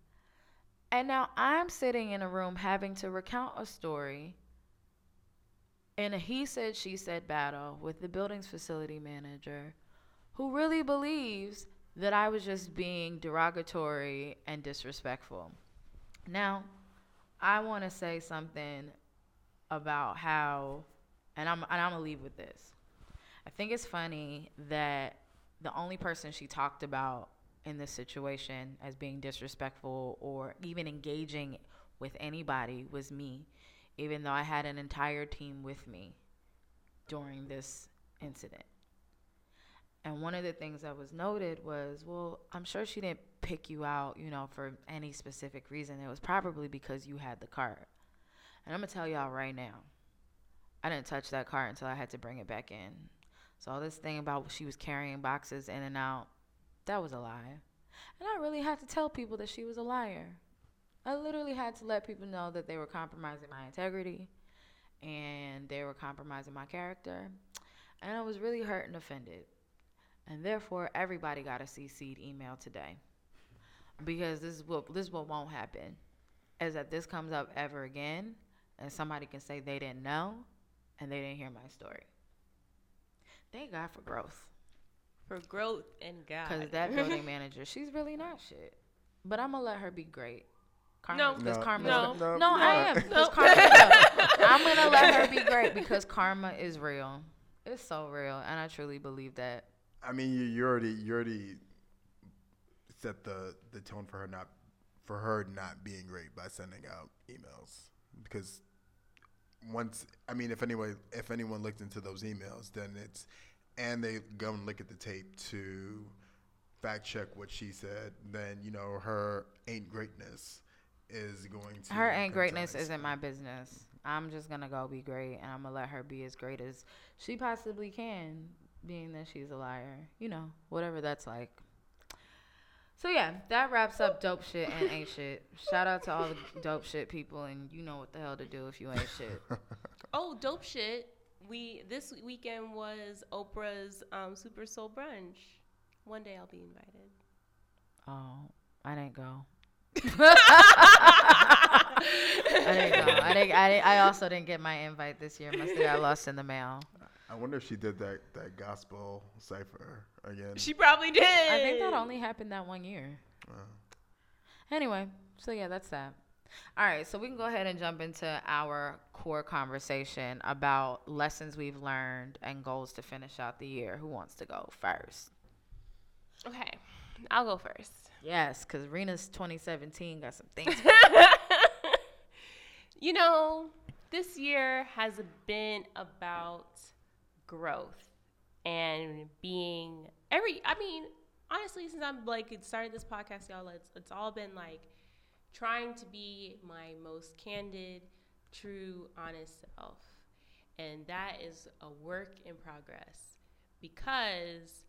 And now I'm sitting in a room having to recount a story in a he said, she said battle with the building's facility manager who really believes that I was just being derogatory and disrespectful. Now, I want to say something about how, and I'm, and I'm going to leave with this. I think it's funny that the only person she talked about in this situation as being disrespectful or even engaging with anybody was me, even though I had an entire team with me during this incident. And one of the things that was noted was, well, I'm sure she didn't pick you out, you know, for any specific reason. It was probably because you had the cart. And I'm going to tell y'all right now, I didn't touch that cart until I had to bring it back in. So all this thing about she was carrying boxes in and out, that was a lie. And I really had to tell people that she was a liar. I literally had to let people know that they were compromising my integrity and they were compromising my character. And I was really hurt and offended. And therefore, everybody got a CC'd email today. Because this is what this is what won't happen. Is that this comes up ever again and somebody can say they didn't know and they didn't hear my story. Thank God for growth. for growth and God. Because that building (laughs) manager, she's really not shit. But I'm gonna let her be great. Karma, No. because No, karma. no, is, no, no, I am. No. karma, no. I'm gonna let her be great because karma is real. It's so real, and I truly believe that. I mean, you, you already you already set the the tone for her not for her not being great by sending out emails. Because once I mean if anyone if anyone looked into those emails then it's and they go and look at the tape to fact check what she said then you know her ain't greatness is going to Her ain't greatness isn't my business. I'm just gonna go be great, and I'm gonna let her be as great as she possibly can, being that she's a liar. You know, whatever that's like. So yeah, that wraps up dope shit and ain't (laughs) shit. Shout out to all the dope shit people, and you know what the hell to do if you ain't shit. (laughs) oh, dope shit. We this weekend was Oprah's um, Super Soul Brunch. One day I'll be invited. Oh, I didn't go. (laughs) I didn't go. I didn't, I didn't. I also didn't get my invite this year. Must have got lost in the mail. I wonder if she did that that gospel cipher again. She probably did. I think that only happened that one year. Uh, Anyway, so yeah, that's that. All right, so we can go ahead and jump into our core conversation about lessons we've learned and goals to finish out the year. Who wants to go first? Okay, I'll go first. Yes, because Rena's 2017 got some things. (laughs) you know, this year has been about growth and being every. I mean, honestly, since I'm like started this podcast, y'all, it's it's all been like trying to be my most candid, true, honest self, and that is a work in progress because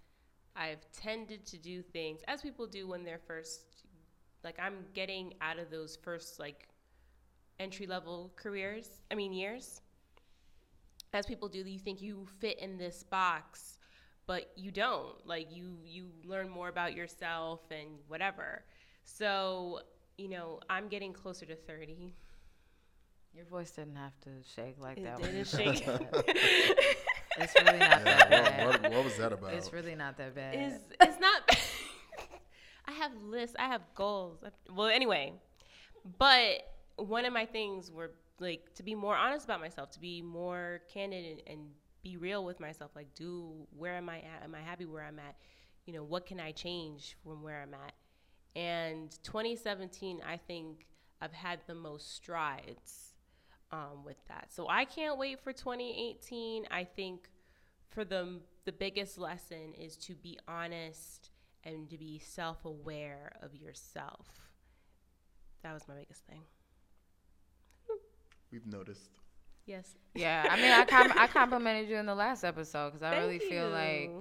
I've tended to do things as people do when they're first like I'm getting out of those first like entry level careers, I mean years. As people do, you think you fit in this box, but you don't. Like you you learn more about yourself and whatever. So, you know, I'm getting closer to 30. Your voice didn't have to shake like It that. did when you it said shake? (laughs) It's really not that yeah, bad. what, what, what was that about? It's really not that bad. is it's not (laughs) I have lists, I have goals. Well, anyway, but one of my things were like to be more honest about myself, to be more candid and, and be real with myself. Like, do where am I at? Am I happy where I'm at? You know, what can I change from where I'm at? And 2017, I think I've had the most strides um, with that. So I can't wait for 2018. I think for the the biggest lesson is to be honest and to be self-aware of yourself. That was my biggest thing. We've noticed. Yes. yeah, I mean, I com- I complimented you in the last episode because I Thank really feel like.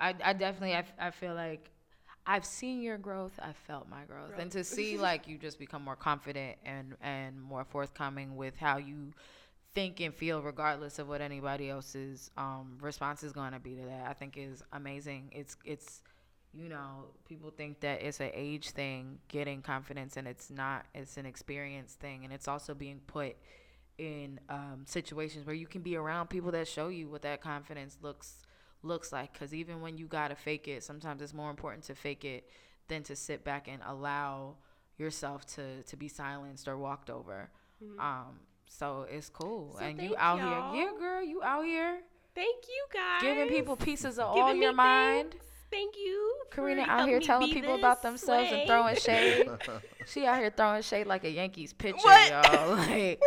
I, I definitely I, f- I feel like I've seen your growth. I felt my growth, and to see like you just become more confident and and more forthcoming with how you think and feel, regardless of what anybody else's um, response is going to be to that. I think is amazing. It's it's you know people think that it's an age thing, getting confidence, and it's not. It's an experience thing, and it's also being put in um, situations where you can be around people that show you what that confidence looks looks like because even when you gotta fake it sometimes it's more important to fake it than to sit back and allow yourself to to be silenced or walked over um so it's cool So and you out y'all. here yeah girl you out here Thank you guys. giving people pieces of Giving all your mind things. Thank you. Karina out here telling people about themselves way. and throwing shade. (laughs) she out here throwing shade like a Yankees pitcher, What? y'all. (laughs) Like,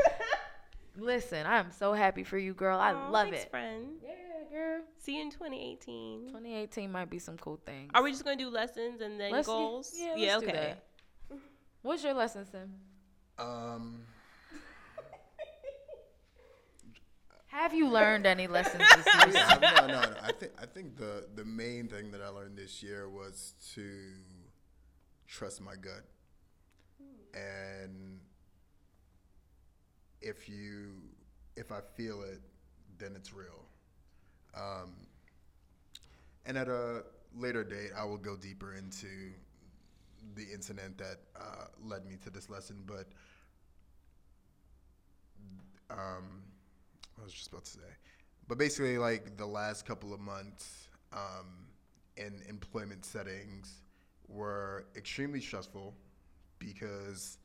listen, I'm so happy for you, girl. I Aw, love thanks, it. friend. Yeah, girl. See you in 2018. 2018 might be some cool things. Are we just gonna do lessons and then Let's do- goals? yeah, let's do okay. that. What's your lesson, Sim? Um, Have you learned any (laughs) lessons this year? yeah, no, no, no. I think I think the the main thing that I learned this year was to trust my gut, and if you if I feel it, then it's real. Um, and at a later date, I will go deeper into the incident that uh, led me to this lesson. But um, I was just about to say, but basically, like the last couple of months um, in employment settings were extremely stressful because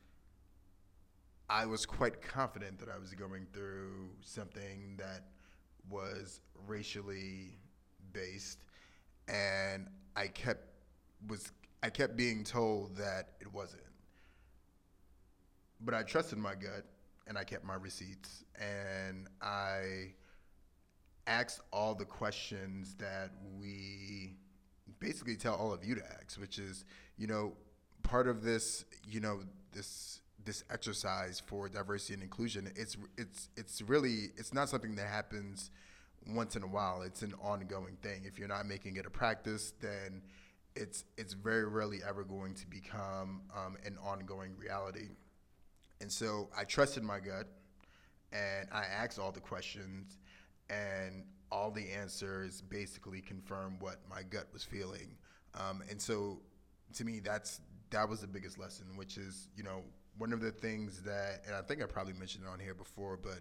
I was quite confident that I was going through something that was racially based, and I kept was I kept being told that it wasn't. But I trusted my gut, and I kept my receipts, and I asked all the questions that we basically tell all of you to ask, which is, you know, part of this, you know, this this exercise for diversity and inclusion. It's it's it's really it's not something that happens once in a while. It's an ongoing thing. If you're not making it a practice, then it's it's very rarely ever going to become um, an ongoing reality. And so I trusted my gut, and I asked all the questions, and all the answers basically confirmed what my gut was feeling. Um, and so, to me, that's that was the biggest lesson, which is you know one of the things that, and I think I probably mentioned it on here before, but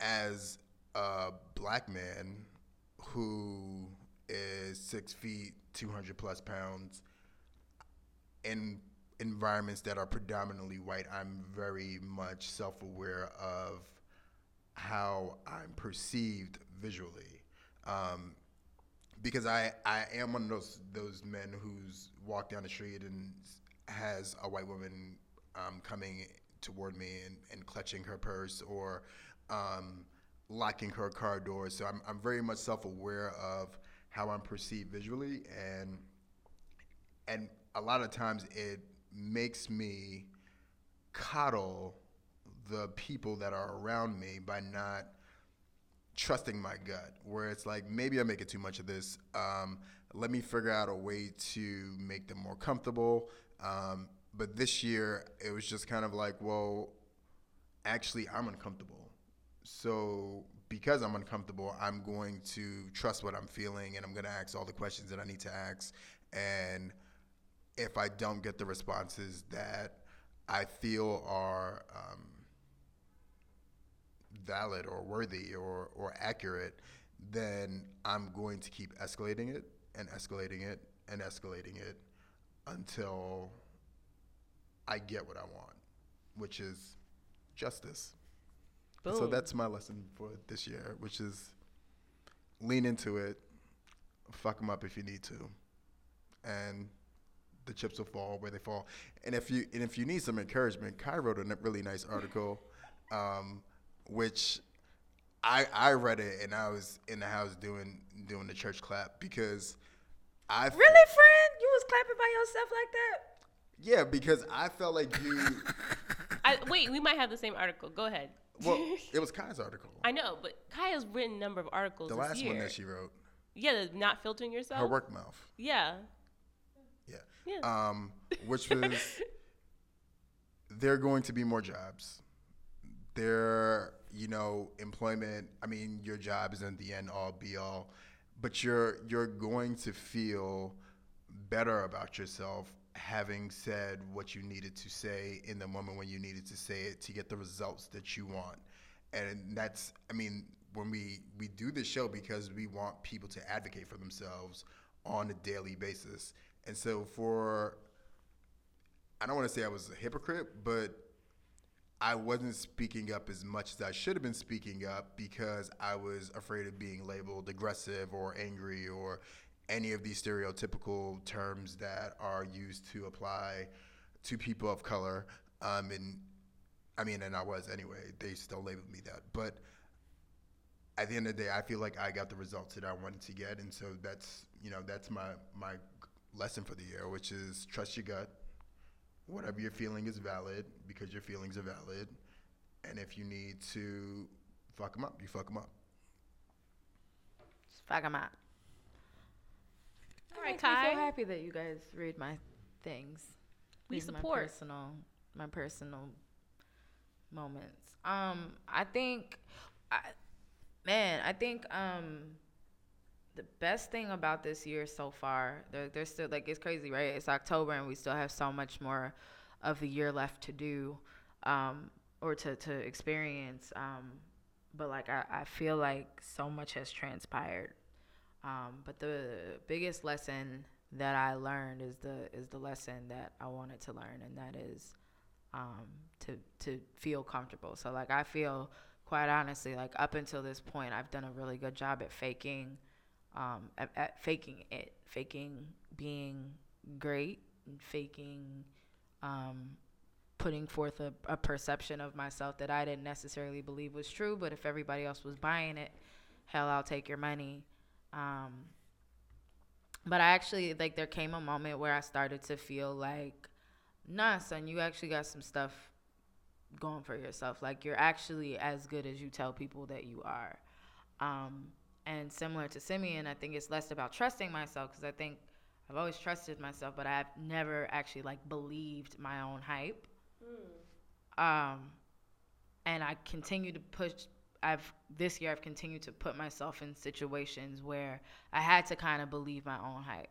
as a black man who is six feet, 200 plus pounds, in environments that are predominantly white, I'm very much self aware of how I'm perceived visually. Um, because I, I am one of those those men who's walked down the street and has a white woman um, coming toward me and, and clutching her purse or um, locking her car door. So I'm, I'm very much self aware of how I'm perceived visually and and a lot of times it makes me coddle the people that are around me by not trusting my gut. Where it's like maybe i'm making too much of this. Um, let me figure out a way to make them more comfortable. Um, but this year it was just kind of like well actually i'm uncomfortable. So because i'm uncomfortable i'm going to trust what i'm feeling and i'm going to ask all the questions that i need to ask. And if i don't get the responses that i feel are um, valid or worthy or, or accurate, then I'm going to keep escalating it and escalating it and escalating it until I get what I want, which is justice. So that's my lesson for this year, which is lean into it, fuck them up if you need to, and the chips will fall where they fall. And if you and if you need some encouragement, Kai wrote a really nice article, um, which I I read it and I was in the house doing doing the church clap because I Really, friend? You was clapping by yourself like that? yeah because I felt like you (laughs) I, wait, we might have the same article. Go ahead. well (laughs) it was Kai's article I know, but Kaya's written a number of articles the this last year. one that she wrote yeah, the not filtering yourself. her work mouth Yeah. Yeah. Um which (laughs) was there are going to be more jobs. There you know employment i mean your job isn't the end all be all but you're you're going to feel better about yourself having said what you needed to say in the moment when you needed to say it to get the results that you want. And that's i mean when we we do this show because we want people to advocate for themselves on a daily basis and so for i don't want to say i was a hypocrite but I wasn't speaking up as much as I should have been speaking up because I was afraid of being labeled aggressive or angry or any of these stereotypical terms that are used to apply to people of color. Um, and I mean, and I was anyway. They still labeled me that, but at the end of the day, I feel like I got the results that I wanted to get, and so that's you know that's my my lesson for the year, which is trust your gut whatever you're feeling is valid because your feelings are valid. And if you need to fuck them up, you fuck them up. Just fuck 'em out. All right, Makes me Kai. feel happy that you guys read my things. We Read support. my personal, my personal moments. Um, I think, I, man, I think um, the best thing about this year so far, there, there's still like it's crazy, right? It's October and we still have so much more of the year left to do, um, or to to experience. Um, but like I, I feel like so much has transpired. Um, but the biggest lesson that I learned is the is the lesson that I wanted to learn, and that is um, to to feel comfortable. So like I feel quite honestly like up until this point, I've done a really good job at faking, um, at, at faking it, faking being great, and faking um, putting forth a, a perception of myself that I didn't necessarily believe was true. But if everybody else was buying it, hell, I'll take your money. Um, but I actually like there came a moment where I started to feel like, nah, son, you actually got some stuff going for yourself. Like you're actually as good as you tell people that you are. Um, and similar to Simeon, I think it's less about trusting myself because I think I've always trusted myself, but I've never actually like believed my own hype. Um, and I continue to push I've this year I've continued to put myself in situations where I had to kind of believe my own hype.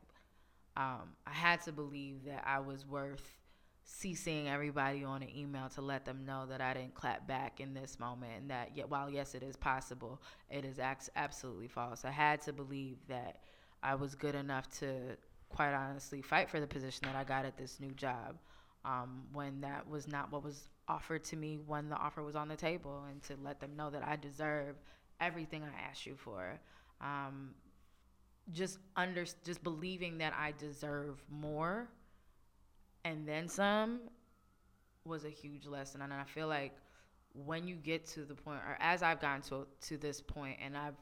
Um, I had to believe that I was worth CCing everybody on an email to let them know that I didn't clap back in this moment, and that yet while yes it is possible, it is absolutely false. I had to believe that I was good enough to quite honestly fight for the position that I got at this new job um, when that was not what was offered to me when the offer was on the table, and to let them know that I deserve everything I asked you for. Um, just under just believing that I deserve more and then some was a huge lesson and I feel like when you get to the point or as I've gotten to to this point and I've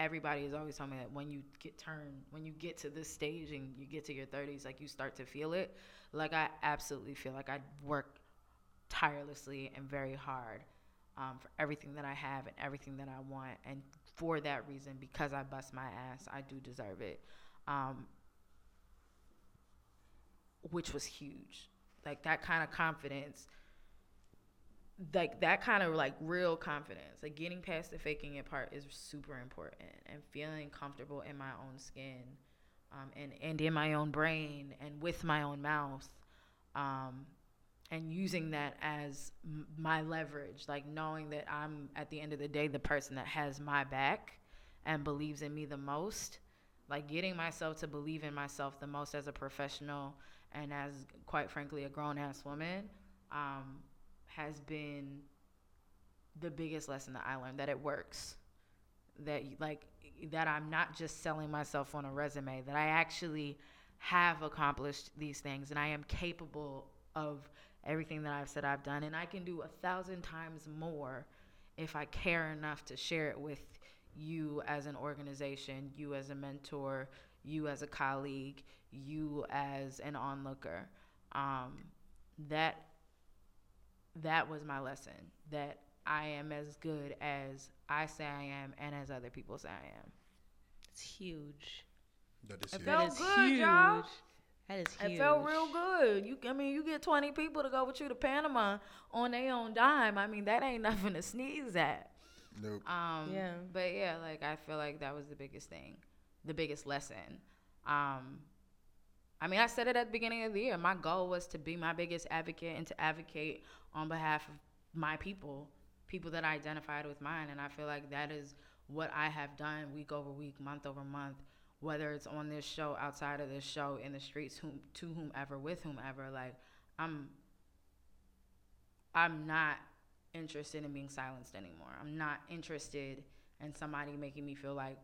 everybody is always telling me that when you get turned when you get to this stage and you get to your 30s like you start to feel it like I absolutely feel like I work tirelessly and very hard um, for everything that I have and everything that I want and for that reason because I bust my ass I do deserve it. Um, which was huge. Like that kind of confidence, like that kind of like real confidence, like getting past the faking it part is super important and feeling comfortable in my own skin um, and, and in my own brain and with my own mouth. Um, and using that as m- my leverage, like knowing that I'm at the end of the day the person that has my back and believes in me the most, like getting myself to believe in myself the most as a professional and as quite frankly a grown ass woman um, has been the biggest lesson that I learned that it works. That like that I'm not just selling myself on a resume that I actually have accomplished these things and I am capable of everything that I've said I've done and I can do a thousand times more if I care enough to share it with you as an organization, you as a mentor, you as a colleague, you as an onlooker. Um, that that was my lesson. That I am as good as I say I am, and as other people say I am. It's huge. That is It huge. felt That is good, huge. y'all. That is huge. It felt real good. You, I mean, you get twenty people to go with you to Panama on their own dime. I mean, that ain't (laughs) nothing to sneeze at. Nope. Um, Yeah. But yeah, like I feel like that was the biggest thing, the biggest lesson. Um, I mean, I said it at the beginning of the year. My goal was to be my biggest advocate and to advocate on behalf of my people, people that I identified with mine. And I feel like that is what I have done week over week, month over month, whether it's on this show, outside of this show, in the streets, whom, to whomever, with whomever. Like, I'm, I'm not interested in being silenced anymore. I'm not interested in somebody making me feel like,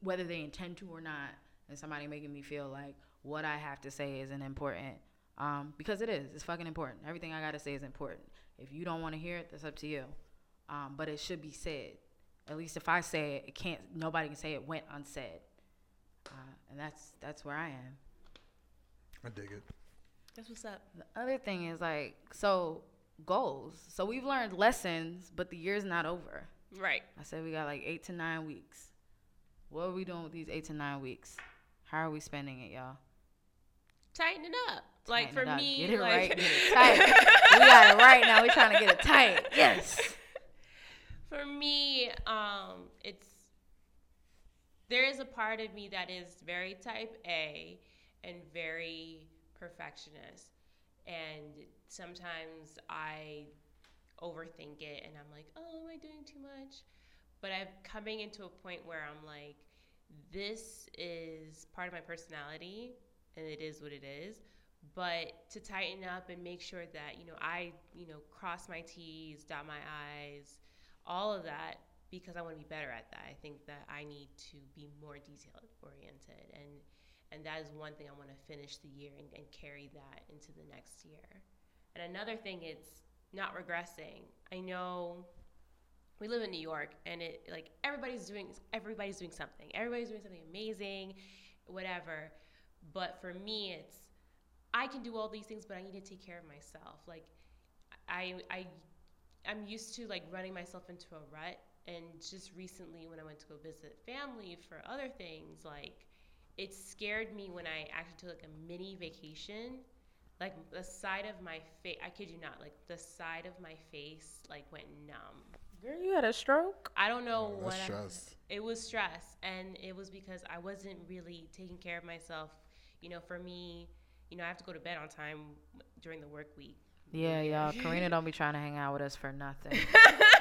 whether they intend to or not, and somebody making me feel like what I have to say isn't important. Um, because it is. It's fucking important. Everything I gotta say is important. If you don't want to hear it, that's up to you. Um, but it should be said. At least if I say it, it can't. Nobody can say it went unsaid. Uh, and that's that's where I am. I dig it. That's what's up. The other thing is like so goals. So we've learned lessons, but the year's not over. Right. I said we got like eight to nine weeks. What are we doing with these eight to nine weeks? How are we spending it, y'all? Tighten it up. like Tighten for it up. me, get it like, right, get it (laughs) tight. we got it right now. We're trying to get it tight. Yes. For me, um, it's there is a part of me that is very type A and very perfectionist. And sometimes I overthink it and I'm like, oh, am I doing too much? But I'm coming into a point where I'm like, this is part of my personality and it is what it is. But to tighten up and make sure that, you know, I, you know, cross my T's, dot my I's, all of that because I want to be better at that. I think that I need to be more detail oriented and and that is one thing I want to finish the year and, and carry that into the next year. And another thing it's not regressing. I know we live in New York and it like everybody's doing everybody's doing something. Everybody's doing something amazing, whatever. But for me it's I can do all these things but I need to take care of myself. Like I I I'm used to like running myself into a rut and just recently when I went to go visit family for other things like it scared me when I actually took like a mini vacation like the side of my face I kid you not like the side of my face like went numb Girl, you had a stroke. I don't know Oh, what that's I- stress. it was stress, and it was because I wasn't really taking care of myself. You know, for me, you know, I have to go to bed on time during the work week. Yeah, y'all. (laughs) Karina don't be trying to hang out with us for nothing.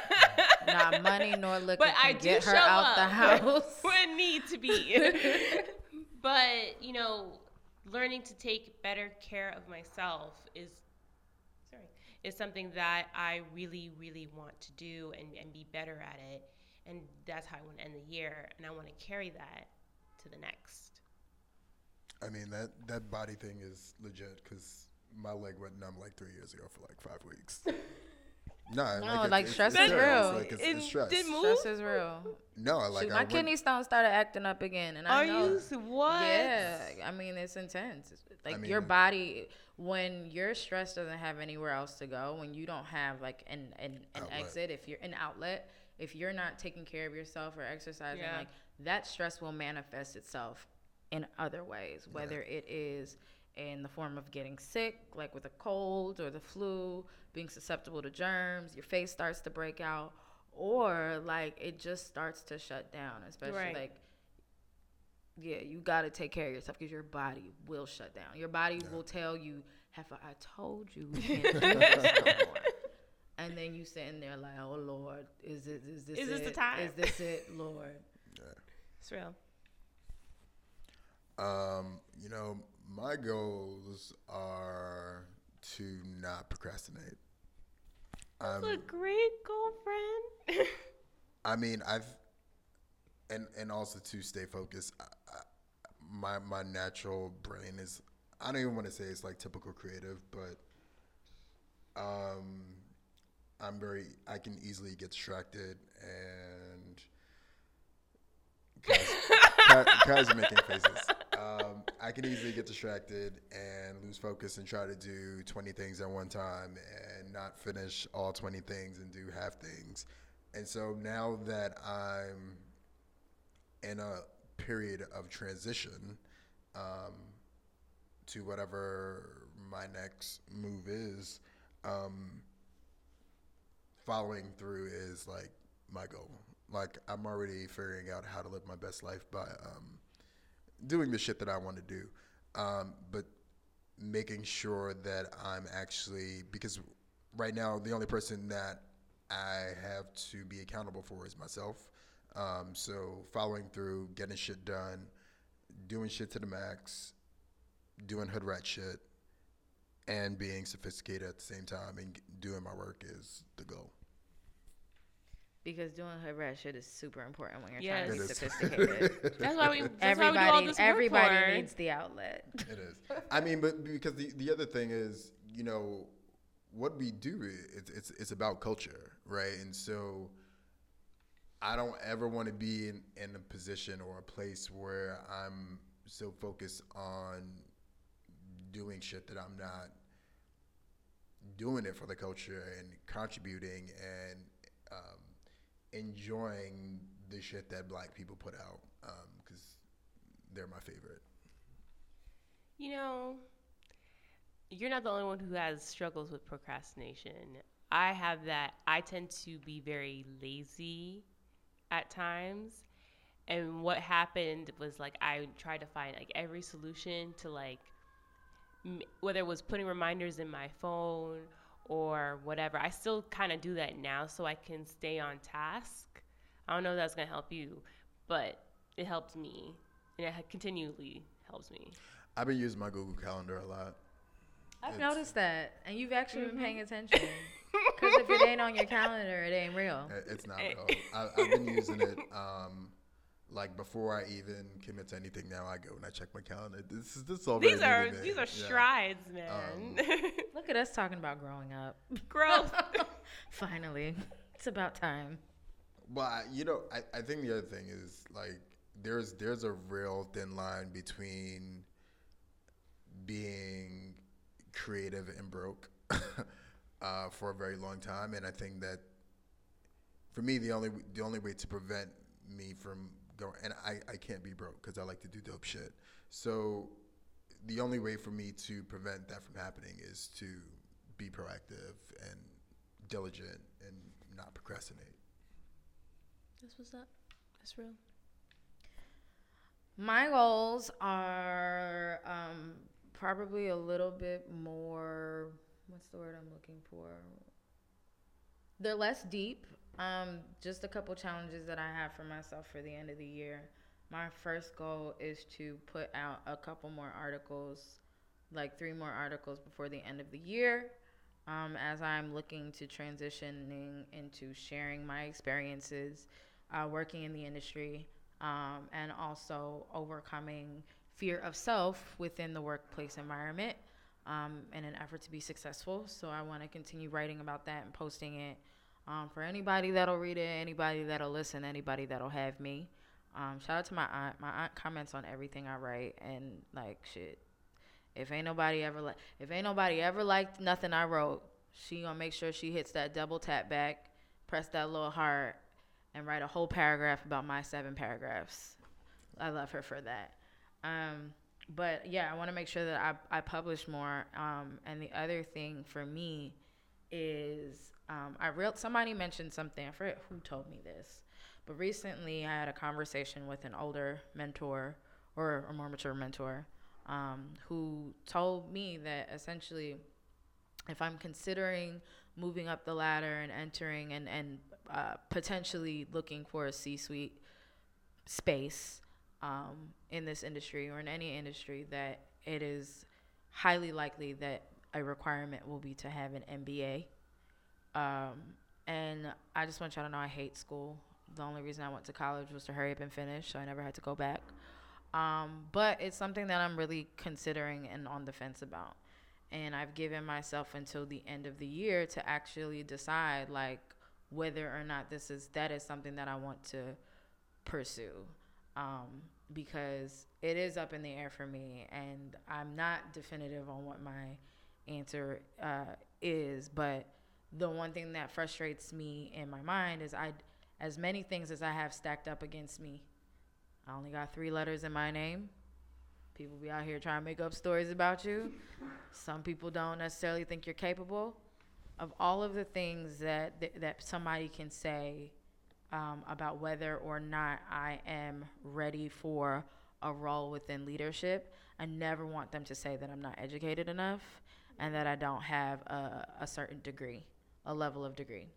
(laughs) Not money nor liquor but I do get her show out up the house. (laughs) when need to be. but you know, learning to take better care of myself is sorry is something that I really, really want to do and, and be better at it. And that's how I want to end the year, and I want to carry that to the next. I mean that that body thing is legit because my leg went numb like three years ago for like five weeks. (laughs) nah, No, it's- like, it's- stress it's is real. real. Like it's, It it's stress. did move? Stress is real. No, I like Shoot, I my went- kidney stones started acting up again, and I Are know. you what? Yeah, I mean it's intense. It's- Like mean, your body, when your stress doesn't have anywhere else to go, when you don't have like an an, an exit, if you're an outlet, if you're not taking care of yourself or exercising, Yeah. like that stress will manifest itself in other ways, whether it is in the form of getting sick, like with a cold or the flu, being susceptible to germs, your face starts to break out, or like it just starts to shut down, especially Right. like yeah, you got to take care of yourself because your body will shut down. Your body will tell you, "Heifer, I told you we can't (laughs) do this. And then you sitting there like, "Oh Lord, is it is this Is this the it? time?" Is this it, Lord?" It's real. Um, you know, my goals are to not procrastinate. That's Um, a great girlfriend. (laughs) I mean, I've and and also to stay focused. My my natural brain is. I don't even want to say it's like typical creative, but um, I'm very. I can easily get distracted and. Kaz (laughs) making faces. Um, I can easily get distracted and lose focus and try to do 20 things at one time and not finish all 20 things and do half things. And so now that I'm in a period of transition um, to whatever my next move is, um, following through is like my goal. Like I'm already figuring out how to live my best life by um, doing the shit that I want to do, um, but making sure that I'm actually because right now the only person that I have to be accountable for is myself. Um, so following through, getting shit done, doing shit to the max, doing hood rat shit, and being sophisticated at the same time and doing my work is the goal. Because doing hood rat shit is super important when you're Yes. trying to It be is. sophisticated. (laughs) That's why we. That's why we do all everybody, this work everybody for. needs the outlet. It is. I mean, but because the, the other thing is, you know, what we do i- it's it's it's about culture, right? And so I don't ever want to be in, in a position or a place where I'm so focused on doing shit that I'm not doing it for the culture and contributing and um, enjoying the shit that black people put out because they're my favorite. You know, you're not the only one who has struggles with procrastination. I have that. I tend to be very lazy at times. And what happened was like I tried to find like every solution to like m- whether it was putting reminders in my phone or whatever. I still kind of do that now so I can stay on task. I don't know if that's going to help you, but it helped me. And it continually helps me. I've been using my Google Calendar a lot. I've It's- noticed that, and you've actually been paying Mm-hmm. attention. Because if it ain't on your calendar, it ain't real. (laughs) It's not real. I, I've been using it um, like before I even commit to anything. Now I go and I check my calendar. This is this is all very These are to these are Yeah. strides, man. (laughs) Look at us talking about growing up. Growth. (laughs) Finally, it's about time. Well, I, you know, I, I think the other thing is like there's there's a real thin line between being creative and broke uh, for a very long time, and I think that for me the only the only way to prevent me from going and I, I can't be broke because I like to do dope shit. So the only way for me to prevent that from happening is to be proactive and diligent and not procrastinate. That's what's up. That's real. My goals are um, probably a little bit more. What's the word I'm looking for? They're less deep. Um, just a couple challenges that I have for myself for the end of the year. My first goal is to put out a couple more articles, like three more articles before the end of the year. Um, as I'm looking to transitioning into sharing my experiences, uh, working in the industry, um, and also overcoming fear of self within the workplace environment um, in an effort to be successful. So I want to continue writing about that and posting it um, for anybody that'll read it, anybody that'll listen, anybody that'll have me. Um, shout out to my aunt. My aunt comments on everything I write, and like shit. If ain't nobody ever like, if ain't nobody ever liked nothing I wrote, she gonna make sure she hits that double tap back, press that little heart, and write a whole paragraph about my seven paragraphs. I love her for that. Um, but yeah, I want to make sure that I, I publish more. Um, and the other thing for me is um, I real somebody mentioned something. I forget who told me this, but recently I had a conversation with an older mentor or a more mature mentor um, who told me that essentially, if I'm considering moving up the ladder and entering and and uh, potentially looking for a C-suite space um, in this industry or in any industry, that it is highly likely that a requirement will be to have an MBA. Um, and I just want y'all to know I hate school. The only reason I went to college was to hurry up and finish, so I never had to go back. Um, but it's something that I'm really considering and on the fence about. And I've given myself until the end of the year to actually decide like whether or not this is that is something that I want to pursue. Um, because it is up in the air for me and I'm not definitive on what my answer uh, is, but the one thing that frustrates me in my mind is I as many things as I have stacked up against me I only got three letters in my name. People be out here trying to make up stories about you. Some people don't necessarily think you're capable of all of the things that that, that somebody can say um, about whether or not I am ready for a role within leadership. I never want them to say that I'm not educated enough and that I don't have a, a certain degree, a level of degree,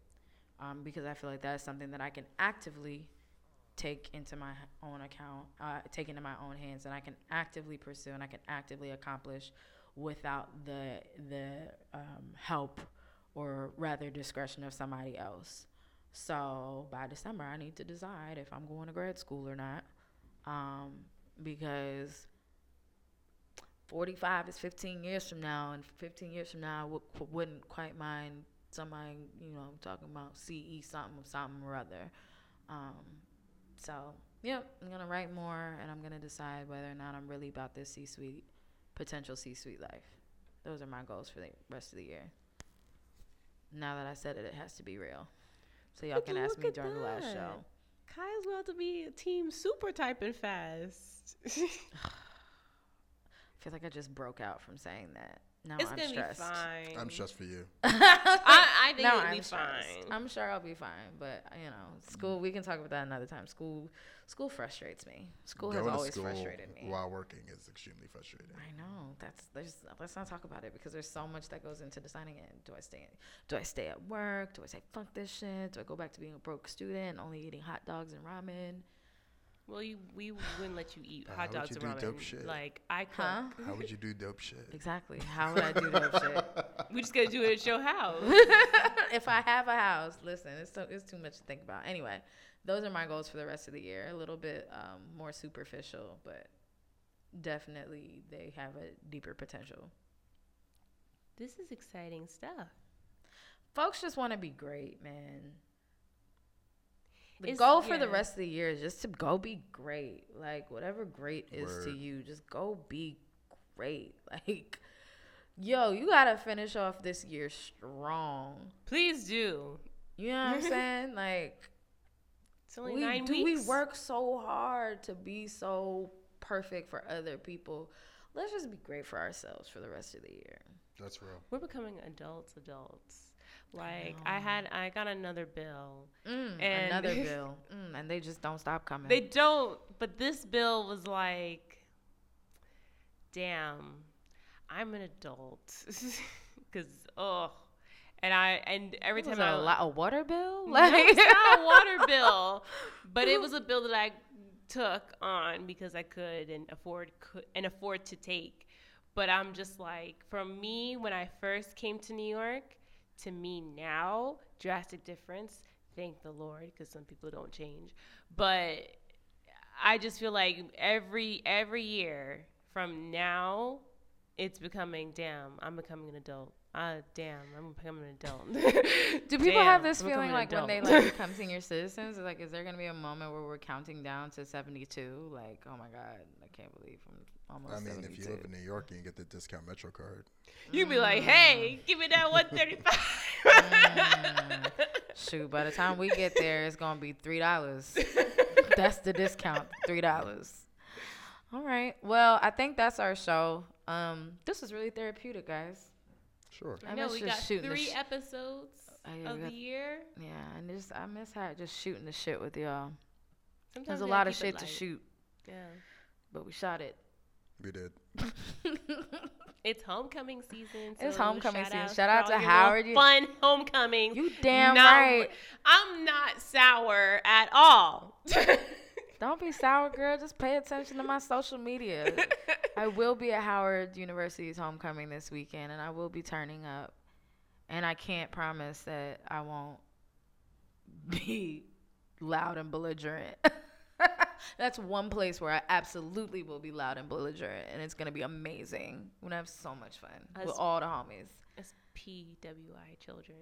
um, because I feel like that's something that I can actively take into my own account, uh, take into my own hands, and I can actively pursue and I can actively accomplish without the the um, help or rather discretion of somebody else. So by December, I need to decide if I'm going to grad school or not, um, because 45 is 15 years from now, and 15 years from now, I w- wouldn't quite mind somebody, you know, talking about CE something, or something or other. Um, so, yep, I'm gonna write more, and I'm gonna decide whether or not I'm really about this C-suite, potential C-suite life. Those are my goals for the rest of the year. Now that I said it, it has to be real. So y'all can ask me during the last show. Kyle's about to be a team super typing fast. (laughs) (sighs) I feel like I just broke out from saying that. Now it's I'm gonna stressed. be fine. I'm stressed for you. (laughs) I, I think no, it'll be I'm stressed. fine. I'm sure I'll be fine, but you know, school. We can talk about that another time. School, school frustrates me. School has Going to always school frustrated me. while working is extremely frustrating. I know that's there's let's not talk about it because there's so much that goes into deciding it. Do I stay do I stay at work? Do I say fuck this shit? Do I go back to being a broke student, only eating hot dogs and ramen? Well, you we wouldn't let you eat How hot dogs you and do dope ramen. shit? Like I cook. Huh? How would you do dope shit? Exactly. How would I do dope shit? (laughs) We just gotta do it at your house. (laughs) if I have a house, listen, it's so, it's too much to think about. Anyway, those are my goals for the rest of the year. A little bit um, more superficial, but definitely they have a deeper potential. this is exciting stuff. Folks just want to be great, man. The It's- goal for the rest of the year is just to go be great. Like whatever great is to you, just go be great. (laughs) Like, yo, you gotta finish off this year strong. Please do. You know what I'm (laughs) saying? Like, It's only we, nine do weeks. we work so hard to be so perfect for other people? Let's just be great for ourselves for the rest of the year. That's real. We're becoming adults, adults. Like I had, I got another bill. Mm, And- another (laughs) bill, mm, and they just don't stop coming. They don't, but this bill was like, damn, I'm an adult, (laughs) because oh, and I and every time I a, lot, a water bill, No, it's not a water (laughs) bill, but it was a bill that I took on because I could and afford could, and afford to take. But I'm just like, from me when I first came to New York to me now, drastic difference. Thank the Lord, because some people don't change. But I just feel like every every year from now, it's becoming damn. I'm becoming an adult. Uh, damn, I'm becoming an adult. (laughs) Do people have this I'm feeling like an when they like (laughs) become senior citizens? Like, is there gonna be a moment where we're counting down to seventy-two? Like, oh my god, I can't believe I'm almost. I mean, if you live in New York, you can get the discount Metro card. you'd be like, hey, give me that 135. Mm. (laughs) Shoot, by the time we get there, it's gonna be three dollars. that's the discount, three dollars. All right. Well, I think that's our show. Um, this was really therapeutic, guys. Sure. I no, miss we just got shooting three sh- episodes yeah, of we the year. Yeah, and just I miss how just shooting the shit with y'all. Sometimes There's a lot of shit to shoot, Yeah. but we shot it. We did. (laughs) It's homecoming season. It's so homecoming season. outs Shout out to Howard. Fun homecoming. You damn Not- right. I'm not sour at all. (laughs) Don't be sour, girl. Just pay attention to my social media. (laughs) I will be at Howard University's homecoming this weekend, and I will be turning up. And I can't promise that I won't be loud and belligerent. (laughs) That's one place where I absolutely will be loud and belligerent, and it's gonna be amazing. We're gonna have so much fun with all the homies. PWI children.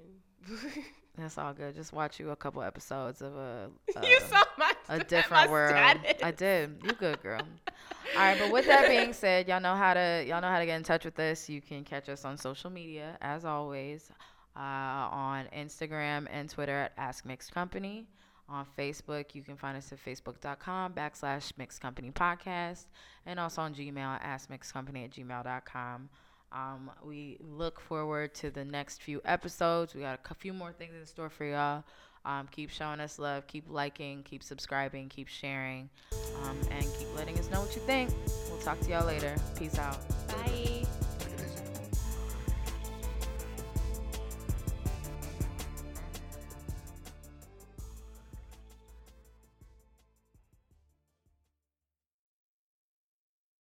(laughs) That's all good. Just watch you a couple episodes of a. (laughs) you saw my a my different world. status. I did. You good, girl. All right, but with that being (laughs) said, y'all know how to y'all know how to get in touch with us. You can catch us on social media as always, uh, on Instagram and Twitter at Ask Mixed Company. On Facebook, you can find us at facebook.com backslash Mixed Company Podcast, and also on Gmail at askmixedcompany at gmail.com. Um, we look forward to the next few episodes. We got a few more things in store for y'all. Um, keep showing us love, keep liking, keep subscribing, keep sharing, um, and keep letting us know what you think. We'll talk to y'all later. Peace out. Bye.